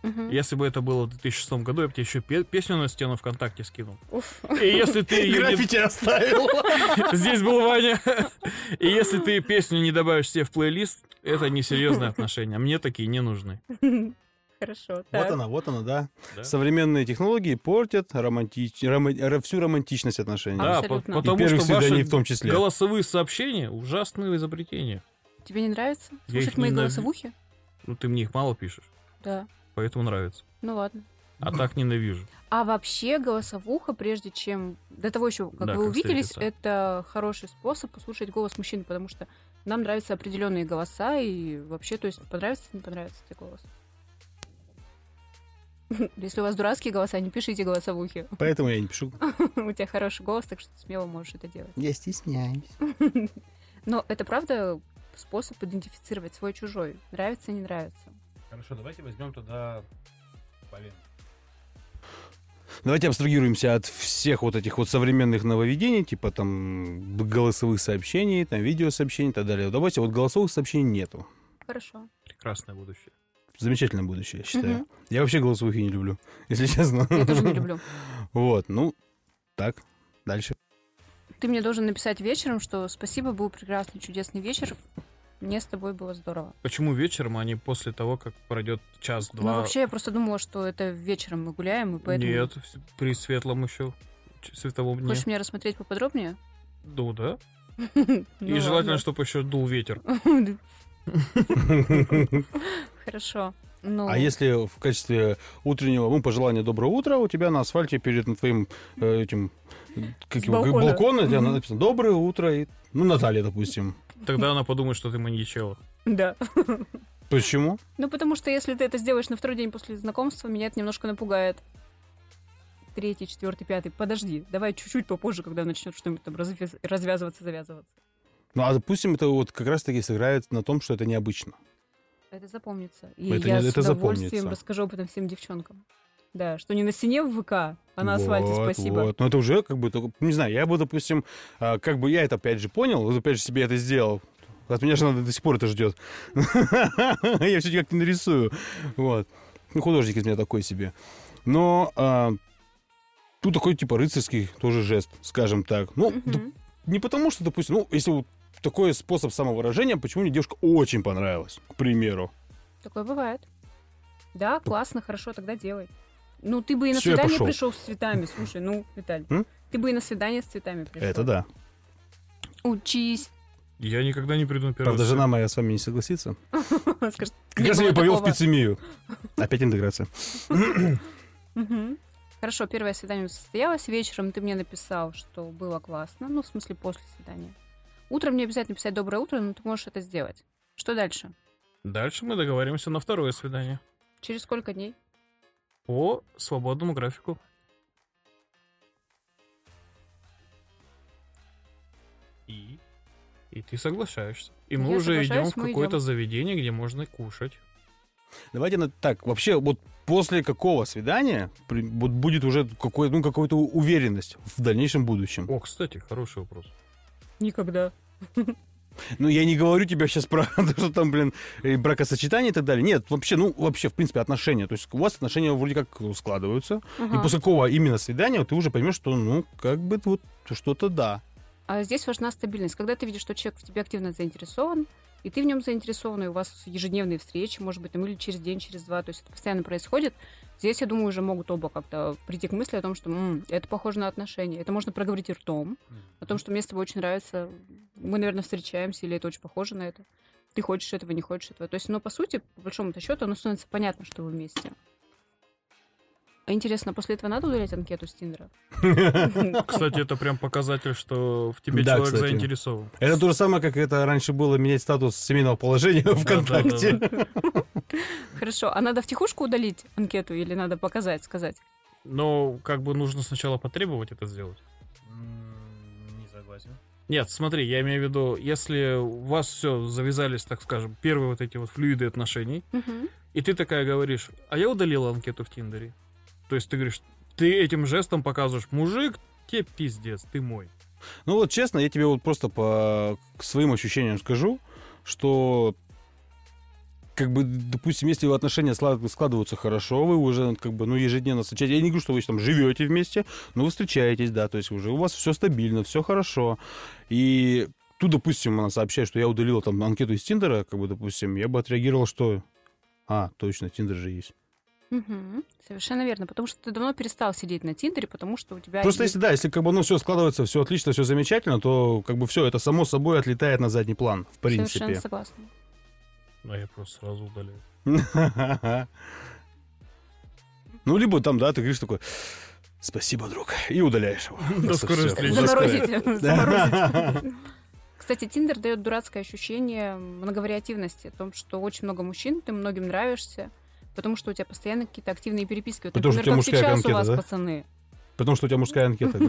Мгм. Если бы это было в 2006 году, я бы тебе еще пе- песню на стену ВКонтакте скинул. Уф. И если ты ее не- Граффити оставил. Здесь был Ваня. И если ты песню не добавишь себе в плейлист, это несерьезные отношения. Мне такие не нужны. Хорошо. Вот так. она, вот она, да. Да? Современные технологии портят романтич... рома- ро- всю романтичность отношений. Да, по- Абсолютно. И потому первых что ваши в том числе. голосовые сообщения ужасные изобретения. Тебе не нравится Я слушать мои ненави- голосовухи? Ну, ты мне их мало пишешь, Да. Поэтому нравится. Ну ладно. А так ненавижу. А вообще голосовуха, прежде чем... До того еще, как Да, вы как увиделись, встретиться. это хороший способ послушать голос мужчины, потому что нам нравятся определенные голоса, и вообще, то есть, понравится, не понравится тебе голос. Если у вас дурацкие голоса, не пишите голосовухи. Поэтому я не пишу. У тебя хороший голос, так что смело можешь это делать. Я стесняюсь. Но это правда способ идентифицировать свой-чужой. Нравится, не нравится. Хорошо, давайте возьмем тогда Полин. Давайте абстрагируемся от всех вот этих вот современных нововведений, типа там голосовых сообщений, там видеосообщений и так далее. Давайте вот голосовых сообщений нету. Хорошо. Прекрасное будущее. Замечательное будущее, я считаю. Мгм. Я вообще голосовых и не люблю, если честно. Я тоже не люблю. Вот, ну, так, дальше. Ты мне должен написать вечером, что спасибо, был прекрасный, чудесный вечер. Мне с тобой было здорово. Почему вечером, а не после того, как пройдет Ну, час-два? вообще, я просто думала, что это вечером мы гуляем, и поэтому... Нет, при светлом еще световом дне. Хочешь меня рассмотреть поподробнее? Ну да. Ну, И желательно, ладно. чтобы еще дул ветер. Хорошо. Ну, А если в качестве утреннего, ну, пожелания доброго утра, у тебя на асфальте перед твоим э, этим, как его, как балкона. Мгм. написано доброе утро, и, ну, Наталья, допустим. Тогда она подумает, что ты маньячела. Да. Почему? Ну, потому что если ты это сделаешь на второй день после знакомства, меня это немножко напугает. Третий, четвертый, пятый. Подожди, давай чуть-чуть попозже, когда начнет что-нибудь там развяз- развязываться, завязываться. Ну, а допустим, это вот как раз-таки сыграет на том, что это необычно. Это запомнится. И Это я не- с это удовольствием запомнится. расскажу об этом всем девчонкам. Да, что не на стене в ВК, а на асфальте, Вот, спасибо. Вот. Но это уже как бы, не знаю, я бы, допустим, а, как бы я это опять же понял, вот опять же себе это сделал. От меня же надо до сих пор это ждет. Я все не нарисую. Вот. Ну, художник из меня такой себе. Но а, тут такой, типа, рыцарский тоже жест, скажем так. Ну, не потому что, допустим, ну, если вот такой способ самовыражения, почему мне девушка очень понравилась, к примеру. Такое бывает. Да, классно, хорошо, тогда делай. Ну, ты бы и на Всё, я свидание пошёл. пришел с цветами, слушай, ну, Виталь. М? Ты бы и на свидание с цветами пришел. Это да. Учись. Я никогда не приду на первое Правда, жена моя с вами не согласится. Скажет, Как «Не раз я было ее повел в такого». пиццемию. Опять интеграция. Мгм. Хорошо, первое свидание состоялось. Вечером ты мне написал, что было классно. Ну, в смысле, после свидания. Утром не обязательно писать «доброе утро», но ты можешь это сделать. Что дальше? Дальше мы договоримся на второе свидание. Через сколько дней? По свободному графику. И? И ты соглашаешься. И мы Я уже идем в какое-то заведение, где можно кушать. Давайте на- так, вообще, вот после какого свидания вот будет уже какой, ну, какая-то уверенность в дальнейшем будущем? О, кстати, хороший вопрос. Никогда. Ну, я не говорю тебе сейчас про то, что там, блин, бракосочетание и так далее. Нет, вообще, ну, вообще, в принципе, отношения. То есть у вас отношения вроде как складываются. И после какого именно свидания ты уже поймешь, что, ну, как бы вот что-то да. А здесь важна стабильность. Когда ты видишь, что человек в тебе активно заинтересован, и ты в нем заинтересован, и у вас ежедневные встречи, может быть, там или через день, через два, то есть это постоянно происходит, здесь, я думаю, уже могут оба как-то прийти к мысли о том, что «М, это похоже на отношения. Это можно проговорить и ртом, о том, что мне с тобой очень нравится, мы, наверное, встречаемся, или это очень похоже на это. Ты хочешь этого, не хочешь этого. То есть, ну, по сути, по большому-то счету, оно становится понятно, что вы вместе. А интересно, после этого надо удалять анкету с Тиндера? Кстати, это прям показатель, что в тебе Да, человек кстати. заинтересован. Это то же самое, как это раньше было менять статус семейного положения ВКонтакте. Хорошо, а надо втихушку удалить анкету или надо показать, сказать? Но как бы нужно сначала потребовать это сделать. Не согласен. Нет, смотри, я имею в виду, если у вас все завязались, так скажем, первые вот эти вот флюиды отношений, и ты такая говоришь, а я удалила анкету в Тиндере. То есть ты говоришь, ты этим жестом показываешь, мужик, тебе пиздец, ты мой. Ну вот честно, я тебе вот просто по своим ощущениям скажу, что как бы, допустим, если отношения складываются хорошо, вы уже как бы, ну, ежедневно встречаетесь. Я не говорю, что вы там живете вместе, но вы встречаетесь, да, то есть уже у вас все стабильно, все хорошо. И тут, допустим, она сообщает, что я удалила там анкету из Тиндера, как бы, допустим, я бы отреагировал, что... А, точно, Тиндер же есть. Мгм. Совершенно верно, потому что ты давно перестал сидеть на Тиндере, потому что у тебя Просто есть- если, да, если как бы, ну, все складывается, все отлично, все замечательно, то как бы все, это само собой отлетает на задний план, в принципе. Совершенно согласна. А я просто сразу удаляю. Ну, либо там, да, ты говоришь такой, спасибо, друг, и удаляешь его. До скорой встречи. Заморозить. заморозить. Кстати, Тиндер дает дурацкое ощущение многовариативности, о том, что очень много мужчин, ты многим нравишься, потому что у тебя постоянно какие-то активные переписки. Вот, Потому что например, у тебя мужская сейчас у вас, конкета, да? пацаны. Потому что у тебя мужская анкета. Ты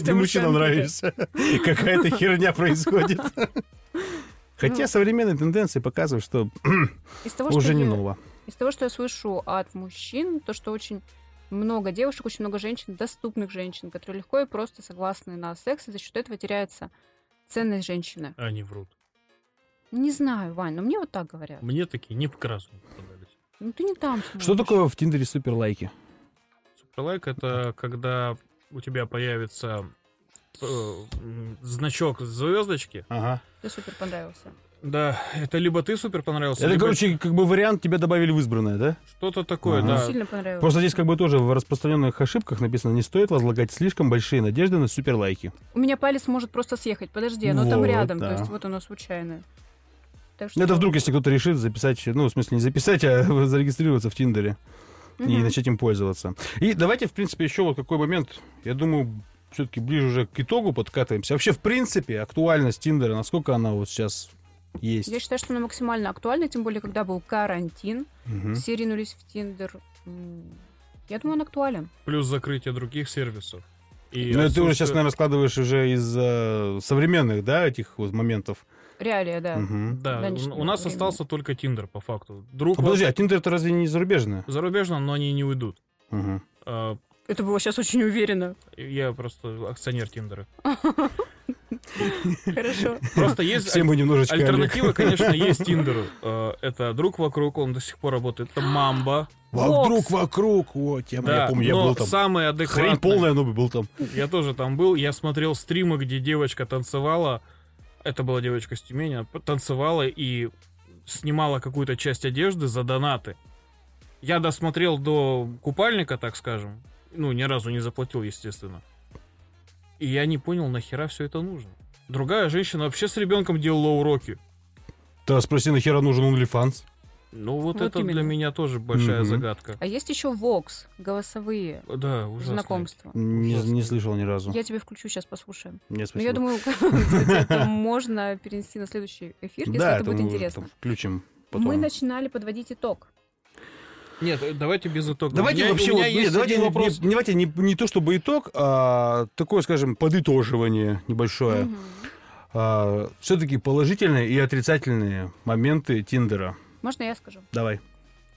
что мужчинам мужская нравишься. И какая-то херня происходит. Хотя Ну. современные тенденции показывают, что Из того, уже что не ново. Из того, что я слышу от мужчин, то, что очень много девушек, очень много женщин, доступных женщин, которые легко и просто согласны на секс, и за счет этого теряется ценность женщины. Они врут. Не знаю, Вань, но мне вот так говорят. Мне такие не красные попадались. Ну ты не там Что смотришь. такое в Тиндере суперлайки? Суперлайк это когда у тебя появится э, значок звездочки. Ага. Ты супер понравился. Да, это либо ты супер понравился, Это, либо короче, как бы вариант тебя добавили в избранное, да? что-то такое, Ага. да. Сильно понравился. Просто здесь как бы тоже в распространенных ошибках написано, не стоит возлагать слишком большие надежды на суперлайки. У меня палец может просто съехать. Подожди, оно там Вот, рядом. да. То есть вот оно случайное. Так Ну, Это вдруг, если кто-то решит записать, ну, в смысле, не записать, а зарегистрироваться в Тиндере и Мгм. начать им пользоваться. И давайте, в принципе, еще вот какой момент, я думаю, все-таки ближе уже к итогу подкатываемся. Вообще, в принципе, актуальность Тиндера, насколько она вот сейчас есть? Я считаю, что она максимально актуальна, тем более, когда был карантин, Мгм. все ринулись в Тиндер. Я думаю, он актуален. Плюс закрытие других сервисов. И Ну, это ты уже сейчас, отсутствие- наверное, складываешь уже из э, современных, да, этих вот моментов. Реалий, да. Мгм. Да, у, нас времени. остался только Тиндер, по факту. Друг А подожди, а Тиндер это разве не зарубежное? зарубежно, но они не уйдут. Мгм. А, Это было сейчас очень уверенно. Я просто акционер Тиндера. Хорошо. Просто есть Все мы немножечко... альтернатива, конечно, есть Тиндеру. Э, Это друг вокруг, он до сих пор работает. Это Мамба. Вокруг, вокруг, вот, я, Да, я помню, я но был там. самый Хрень адекватный. полная, но был там. Я тоже там был. Я смотрел стримы, где девочка танцевала. Это была девочка с Тюмени. она танцевала и снимала какую-то часть одежды за донаты. Я досмотрел до купальника, так скажем. Ну, ни разу не заплатил, естественно. И я не понял, нахера все это нужно. Другая женщина вообще с ребенком делала уроки. Тогда спроси, нахера нужен OnlyFans? Ну вот, Вот это для именно. меня тоже большая Мгм. загадка. А есть еще Vox, голосовые Да, ужасно. знакомства. Не, не слышал ни разу. Я тебе включу, сейчас послушаем. Нет, Но спасибо. я думаю, это можно перенести на следующий эфир, если это будет интересно. включим потом. Мы начинали подводить итог. Нет, давайте без итога. Давайте меня- вообще, вот, нет, давайте, не, вопрос. не- давайте не, не то чтобы итог, а такое, скажем, подытоживание небольшое. Мгм. все-таки положительные и отрицательные моменты Тиндера. Можно я скажу? Давай.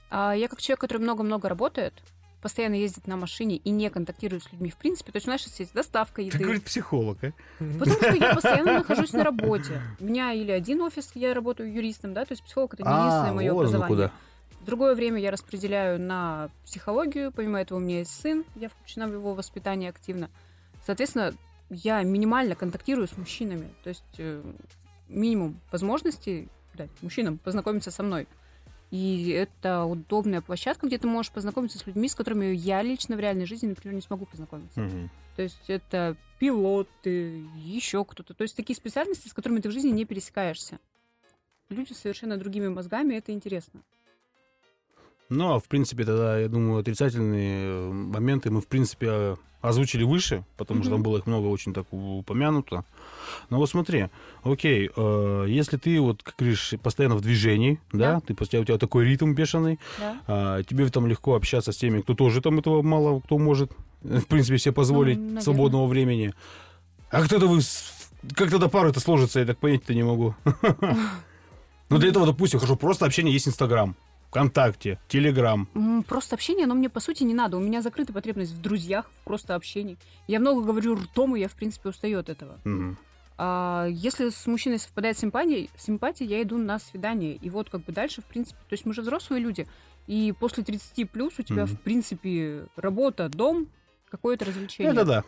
А, Я как человек, который много-много работает, постоянно ездит на машине и не контактирует с людьми в принципе. То есть у нас сейчас есть доставка Как еды. говорит психолог, а? Потому что я постоянно нахожусь на работе. У меня или один офис, я работаю юристом, да, то есть психолог это не единственное А, мое вот оно образование. Другое время я распределяю на психологию. Помимо этого, у меня есть сын, я включена в его воспитание активно. Соответственно, я минимально контактирую с мужчинами. То есть э, минимум возможностей дать мужчинам познакомиться со мной. И это удобная площадка, где ты можешь познакомиться с людьми, с которыми я лично в реальной жизни, например, не смогу познакомиться. Мгм. То есть это пилоты, еще кто-то. То есть такие специальности, с которыми ты в жизни не пересекаешься. Люди с совершенно другими мозгами, это интересно. Ну, а в принципе, тогда, я думаю, отрицательные э, моменты мы, в принципе, э, озвучили выше, потому что Мгм. там было их много очень так упомянуто. Но вот смотри, окей, э, если ты, вот, как говоришь, постоянно в движении, да, Да. ты, у тебя такой ритм бешеный, Да? а, тебе там легко общаться с теми, кто тоже там этого мало кто может, э, в принципе, себе позволить Ну, наверное. свободного времени. А кто-то вы... Как тогда пара это сложится, я так понять-то не могу. Ну, для этого, допустим, хорошо, просто общение есть Инстаграм, ВКонтакте, Телеграм. Просто общение, но мне по сути не надо. У меня закрыта потребность в друзьях, в просто общении. Я много говорю ртом, и я, в принципе, устаю от этого. Мгм. А если с мужчиной совпадает симпатия, симпатия, я иду на свидание. И вот как бы дальше, в принципе, то есть мы же взрослые люди. И после 30 плюс у тебя, Мгм. в принципе, работа, дом, какое-то развлечение. Это да.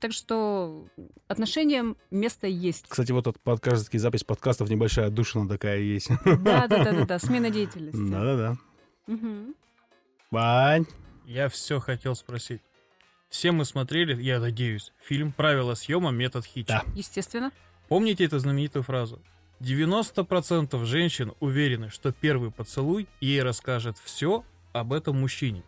Так что отношениям место есть. Кстати, вот этот подкаст, запись подкастов небольшая отдушина такая есть. Да, да, да, да, да, смена деятельности. Да-да-да. Мгм. Вань. Я все хотел спросить. Все мы смотрели, я надеюсь, фильм «Правила съема. Метод Хитча». Да. Естественно. Помните эту знаменитую фразу? 90% женщин уверены, что первый поцелуй ей расскажет все об этом мужчине.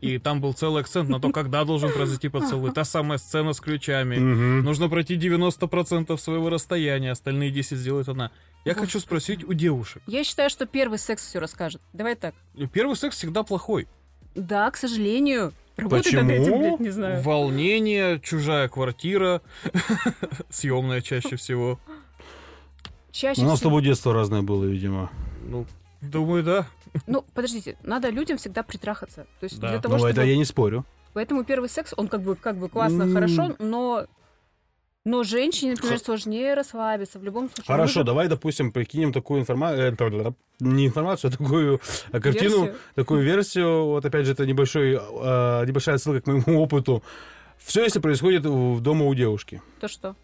И там был целый акцент на то, когда должен произойти поцелуй. Та самая сцена с ключами. Мгм. Нужно пройти 90% своего расстояния, остальные 10 сделает она. Я хочу Господи. спросить у девушек. Я считаю, что первый секс все расскажет. Давай так. Первый секс всегда плохой. Да, к сожалению. Работает Почему? над этим, блядь, не знаю. Волнение, чужая квартира, съемная чаще всего. Чаще У нас с тобой детство разное было, видимо. Ну, думаю, да. Ну, подождите, надо людям всегда притрахаться. То есть Да. для того, Ну, чтобы... это я не спорю. Поэтому первый секс, он как бы, как бы классно, М. хорошо, но... Но женщине, например, сложнее расслабиться. В любом случае. Хорошо, давай, допустим, прикинем такую информацию, не информацию, а такую э, картину, версию. такую версию. Вот опять же, это небольшой, э, небольшая ссылка к моему опыту. Все, если происходит в- дома у девушки. То что?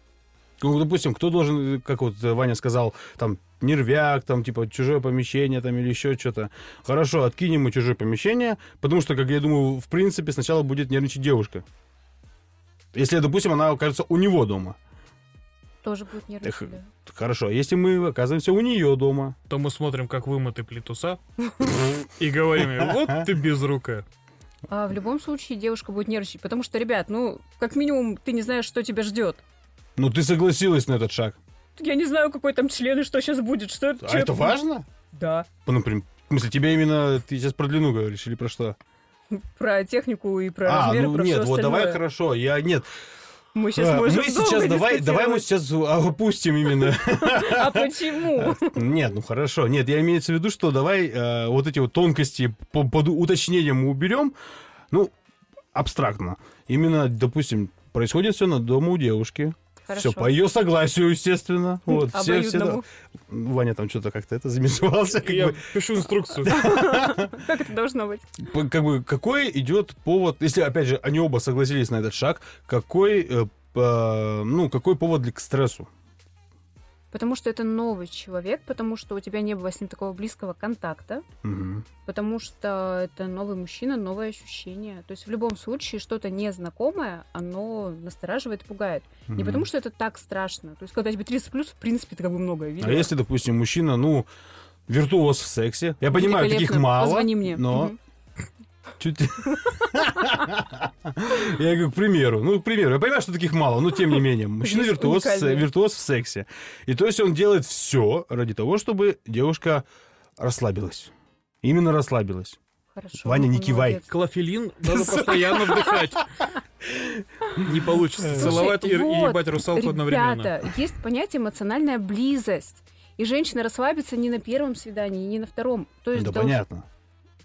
Ну, допустим, кто должен, как вот Ваня сказал, там, нервяк, там, типа, чужое помещение, там, или еще что-то. Хорошо, откинем мы чужое помещение, потому что, как я думаю, в принципе, сначала будет нервничать девушка. Если, допустим, она окажется у него дома. Тоже будет нервничать. Да. Хорошо, а если мы оказываемся у нее дома. То мы смотрим, как вымыты плитуса, и говорим, ей, вот ты безрукая. А в любом случае девушка будет нервничать, потому что, ребят, ну, как минимум, ты не знаешь, что тебя ждет. Ну, ты согласилась на этот шаг. Я не знаю, какой там член и что сейчас будет. Что А человек- это важно? Да. Ну, Например, в смысле, тебе именно... Ты сейчас про длину говоришь или про что? Про технику и про а, размеры, ну про нет, всё вот давай остальное. хорошо. Я нет. Мы сейчас А, можем мы сейчас давай, давай мы сейчас опустим именно. А почему? Нет, ну хорошо. Нет, я имею в виду, что давай э, вот эти вот тонкости по, под уточнением мы уберем. Ну, абстрактно. Именно, допустим, происходит все на дома у девушки. Хорошо. Все по ее согласию, естественно. Вот, все, все, да. Ваня там что-то как-то это замешался. Как, Я бы, пишу инструкцию. Как это должно быть? Как бы какой идет повод, если опять же они оба согласились на этот шаг, какой, э, ну, какой повод для к стрессу? Потому что это новый человек, потому что у тебя не было с ним такого близкого контакта, Мгм. потому что это новый мужчина, новое ощущение. То есть в любом случае что-то незнакомое, оно настораживает и пугает. Не Мгм. потому что это так страшно. То есть когда тебе 30 плюс, в принципе, ты как бы многое видел. А если, допустим, мужчина, ну, виртуоз в сексе. Я понимаю, таких мало, Позвони мне. но Мгм. Чуть... Я говорю, к примеру. Ну, к примеру. Я понимаю, что таких мало, но тем не менее. Мужчина виртуоз, виртуоз в сексе. И то есть он делает все ради того, чтобы девушка расслабилась. Именно расслабилась. Хорошо. Ваня, не он кивай. молодец. Клофелин надо постоянно вдыхать. Не получится Слушай, целовать и ебать русалку одновременно. Ребята, есть понятие эмоциональная близость. И женщина расслабится не на первом свидании, не на втором. То есть Да понятно.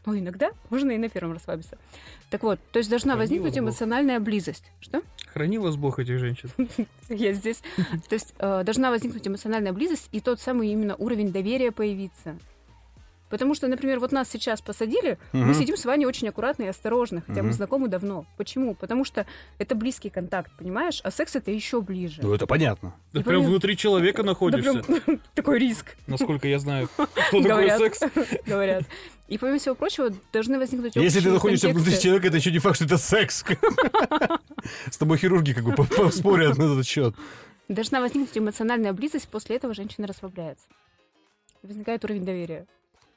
Ну, иногда можно и на первом расслабиться. Так вот, то есть должна Храни возникнуть вас Бог. эмоциональная близость. Что? Храни вас Бог этих женщин. Я здесь. То есть э, должна возникнуть эмоциональная близость и тот самый именно уровень доверия появиться. Потому что, например, вот нас сейчас посадили, мы Мгм. сидим с Ваней очень аккуратно и осторожно, хотя мы Мгм. знакомы давно. Почему? Потому что это близкий контакт, понимаешь? А секс это еще ближе. Ну, это понятно. Да прям внутри человека Да находишься. прям такой риск, Насколько я знаю. Что такое секс? говорят. И помимо всего прочего, должны возникнуть Если ты находишься внутри контексты. человека, это еще не факт, что это секс. С тобой хирурги как бы по- поспорят на этот счет. Должна возникнуть эмоциональная близость, после этого женщина расслабляется. Возникает уровень доверия.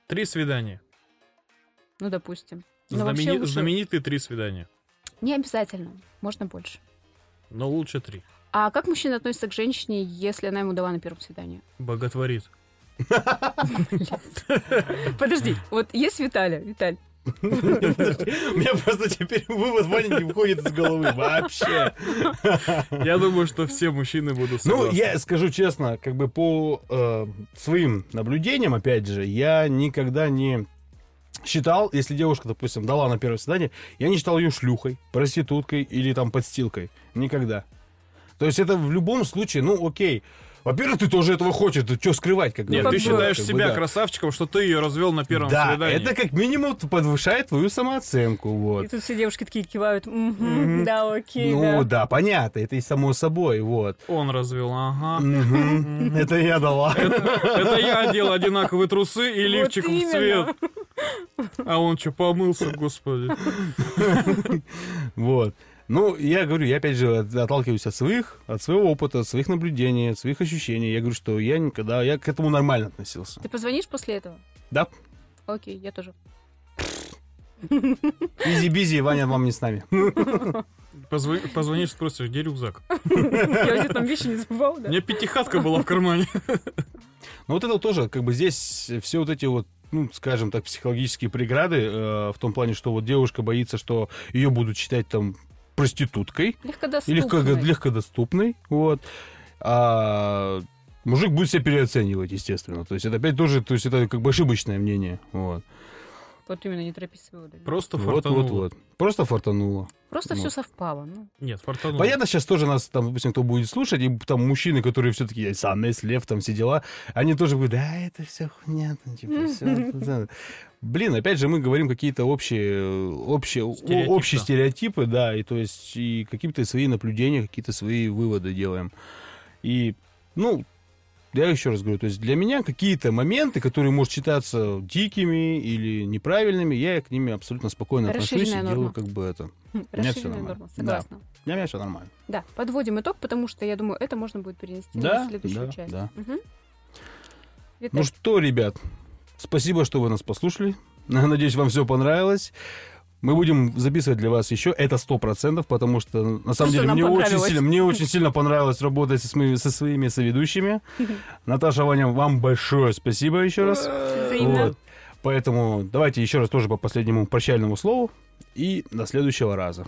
Три свидания. Ну, допустим. Знамени- лучше- Знаменитые три свидания. Не обязательно. Можно больше. Но лучше три. А как мужчина относится к женщине, если она ему дала на первом свидании? Боготворит. Подожди, вот есть Виталя, Виталь. У меня просто теперь вывод Ваня не выходит из головы вообще. Я думаю, что все мужчины будут Ну, я скажу честно, как бы по э, своим наблюдениям, опять же, я никогда не считал, если девушка, допустим, дала на первое свидание, я не считал ее шлюхой, проституткой или там подстилкой. Никогда. То есть это в любом случае, ну, окей. Во-первых, ты тоже этого хочешь, ты что скрывать, как Нет, ты считаешь как бы, себя да. красавчиком, что ты ее развел на первом Да, свидании. это как минимум подвышает твою самооценку, вот. И тут все девушки такие кивают. «Мгм, Мгм. Да, окей, Ну да. да, понятно, это и само собой, вот. Он развел, ага. Это я дала. Это я одел одинаковые трусы и лифчик в цвет. А он что, помылся, господи. Вот. Ну, я говорю, я опять же от- отталкиваюсь от своих, от своего опыта, от своих наблюдений, от своих ощущений. Я говорю, что я никогда, я к этому нормально относился. Ты позвонишь после этого? Да. Окей, я тоже. Изи-бизи, Ваня вам не с нами. Позво- Позвонишь, спросишь, где рюкзак? Я у тебя там вещи не забывал, У да? меня пятихатка была в кармане. Ну, вот это тоже, как бы здесь все вот эти вот ну, скажем так, психологические преграды э, в том плане, что вот девушка боится, что ее будут считать там проституткой, и Легкодоступный. легко, легкодоступной, вот. А мужик будет себя переоценивать, естественно. То есть это опять тоже, то есть это как бы ошибочное мнение, вот. Вот именно, не торопись с выводами. Просто Вот, фартануло. вот, вот. Просто фартануло. Просто Вот. все совпало. Ну, Нет, фартануло. Понятно, сейчас тоже нас, там, допустим, кто будет слушать, и там мужчины, которые все-таки самец, лев, там все дела, они тоже будут, да, это все хуйня, там, типа, все. Блин, опять же, мы говорим какие-то общие, общие, Стереотипы. общие стереотипы, да, и то есть и какие-то свои наблюдения, какие-то свои выводы делаем. И, ну, я еще раз говорю, то есть для меня какие-то моменты, которые, может, считаться дикими или неправильными, я к ними абсолютно спокойно отношусь и делаю как бы это. меня расширенная нормально. норма. Да. Согласна. Для меня все нормально. Да, подводим итог, потому что я думаю, это можно будет перенести Да, на следующую да, часть. да. Ну Виталь, что, ребят, спасибо, что вы нас послушали. Надеюсь, вам все понравилось. Мы будем записывать для вас еще. Это сто процентов, потому что на самом Просто деле мне очень, сильно, мне очень сильно понравилось работать со, своими- со своими соведущими. Наташа, Ваня, вам большое спасибо еще раз. Вот. Поэтому давайте еще раз тоже по последнему прощальному слову. И до следующего раза.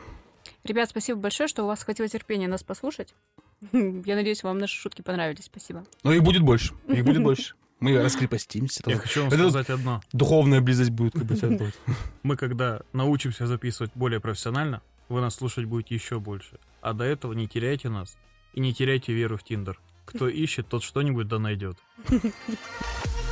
Ребят, спасибо большое, что у вас хватило терпения нас послушать. Я надеюсь, вам наши шутки понравились. Спасибо. Но их будет больше. Их будет больше. Мы раскрепостимся. Я хочу вам сказать одно. Духовная близость будет. Как бы, всё будет. Мы когда научимся записывать более профессионально, вы нас слушать будете еще больше. А до этого не теряйте нас и не теряйте веру в Тиндер. Кто ищет, тот что-нибудь да найдет.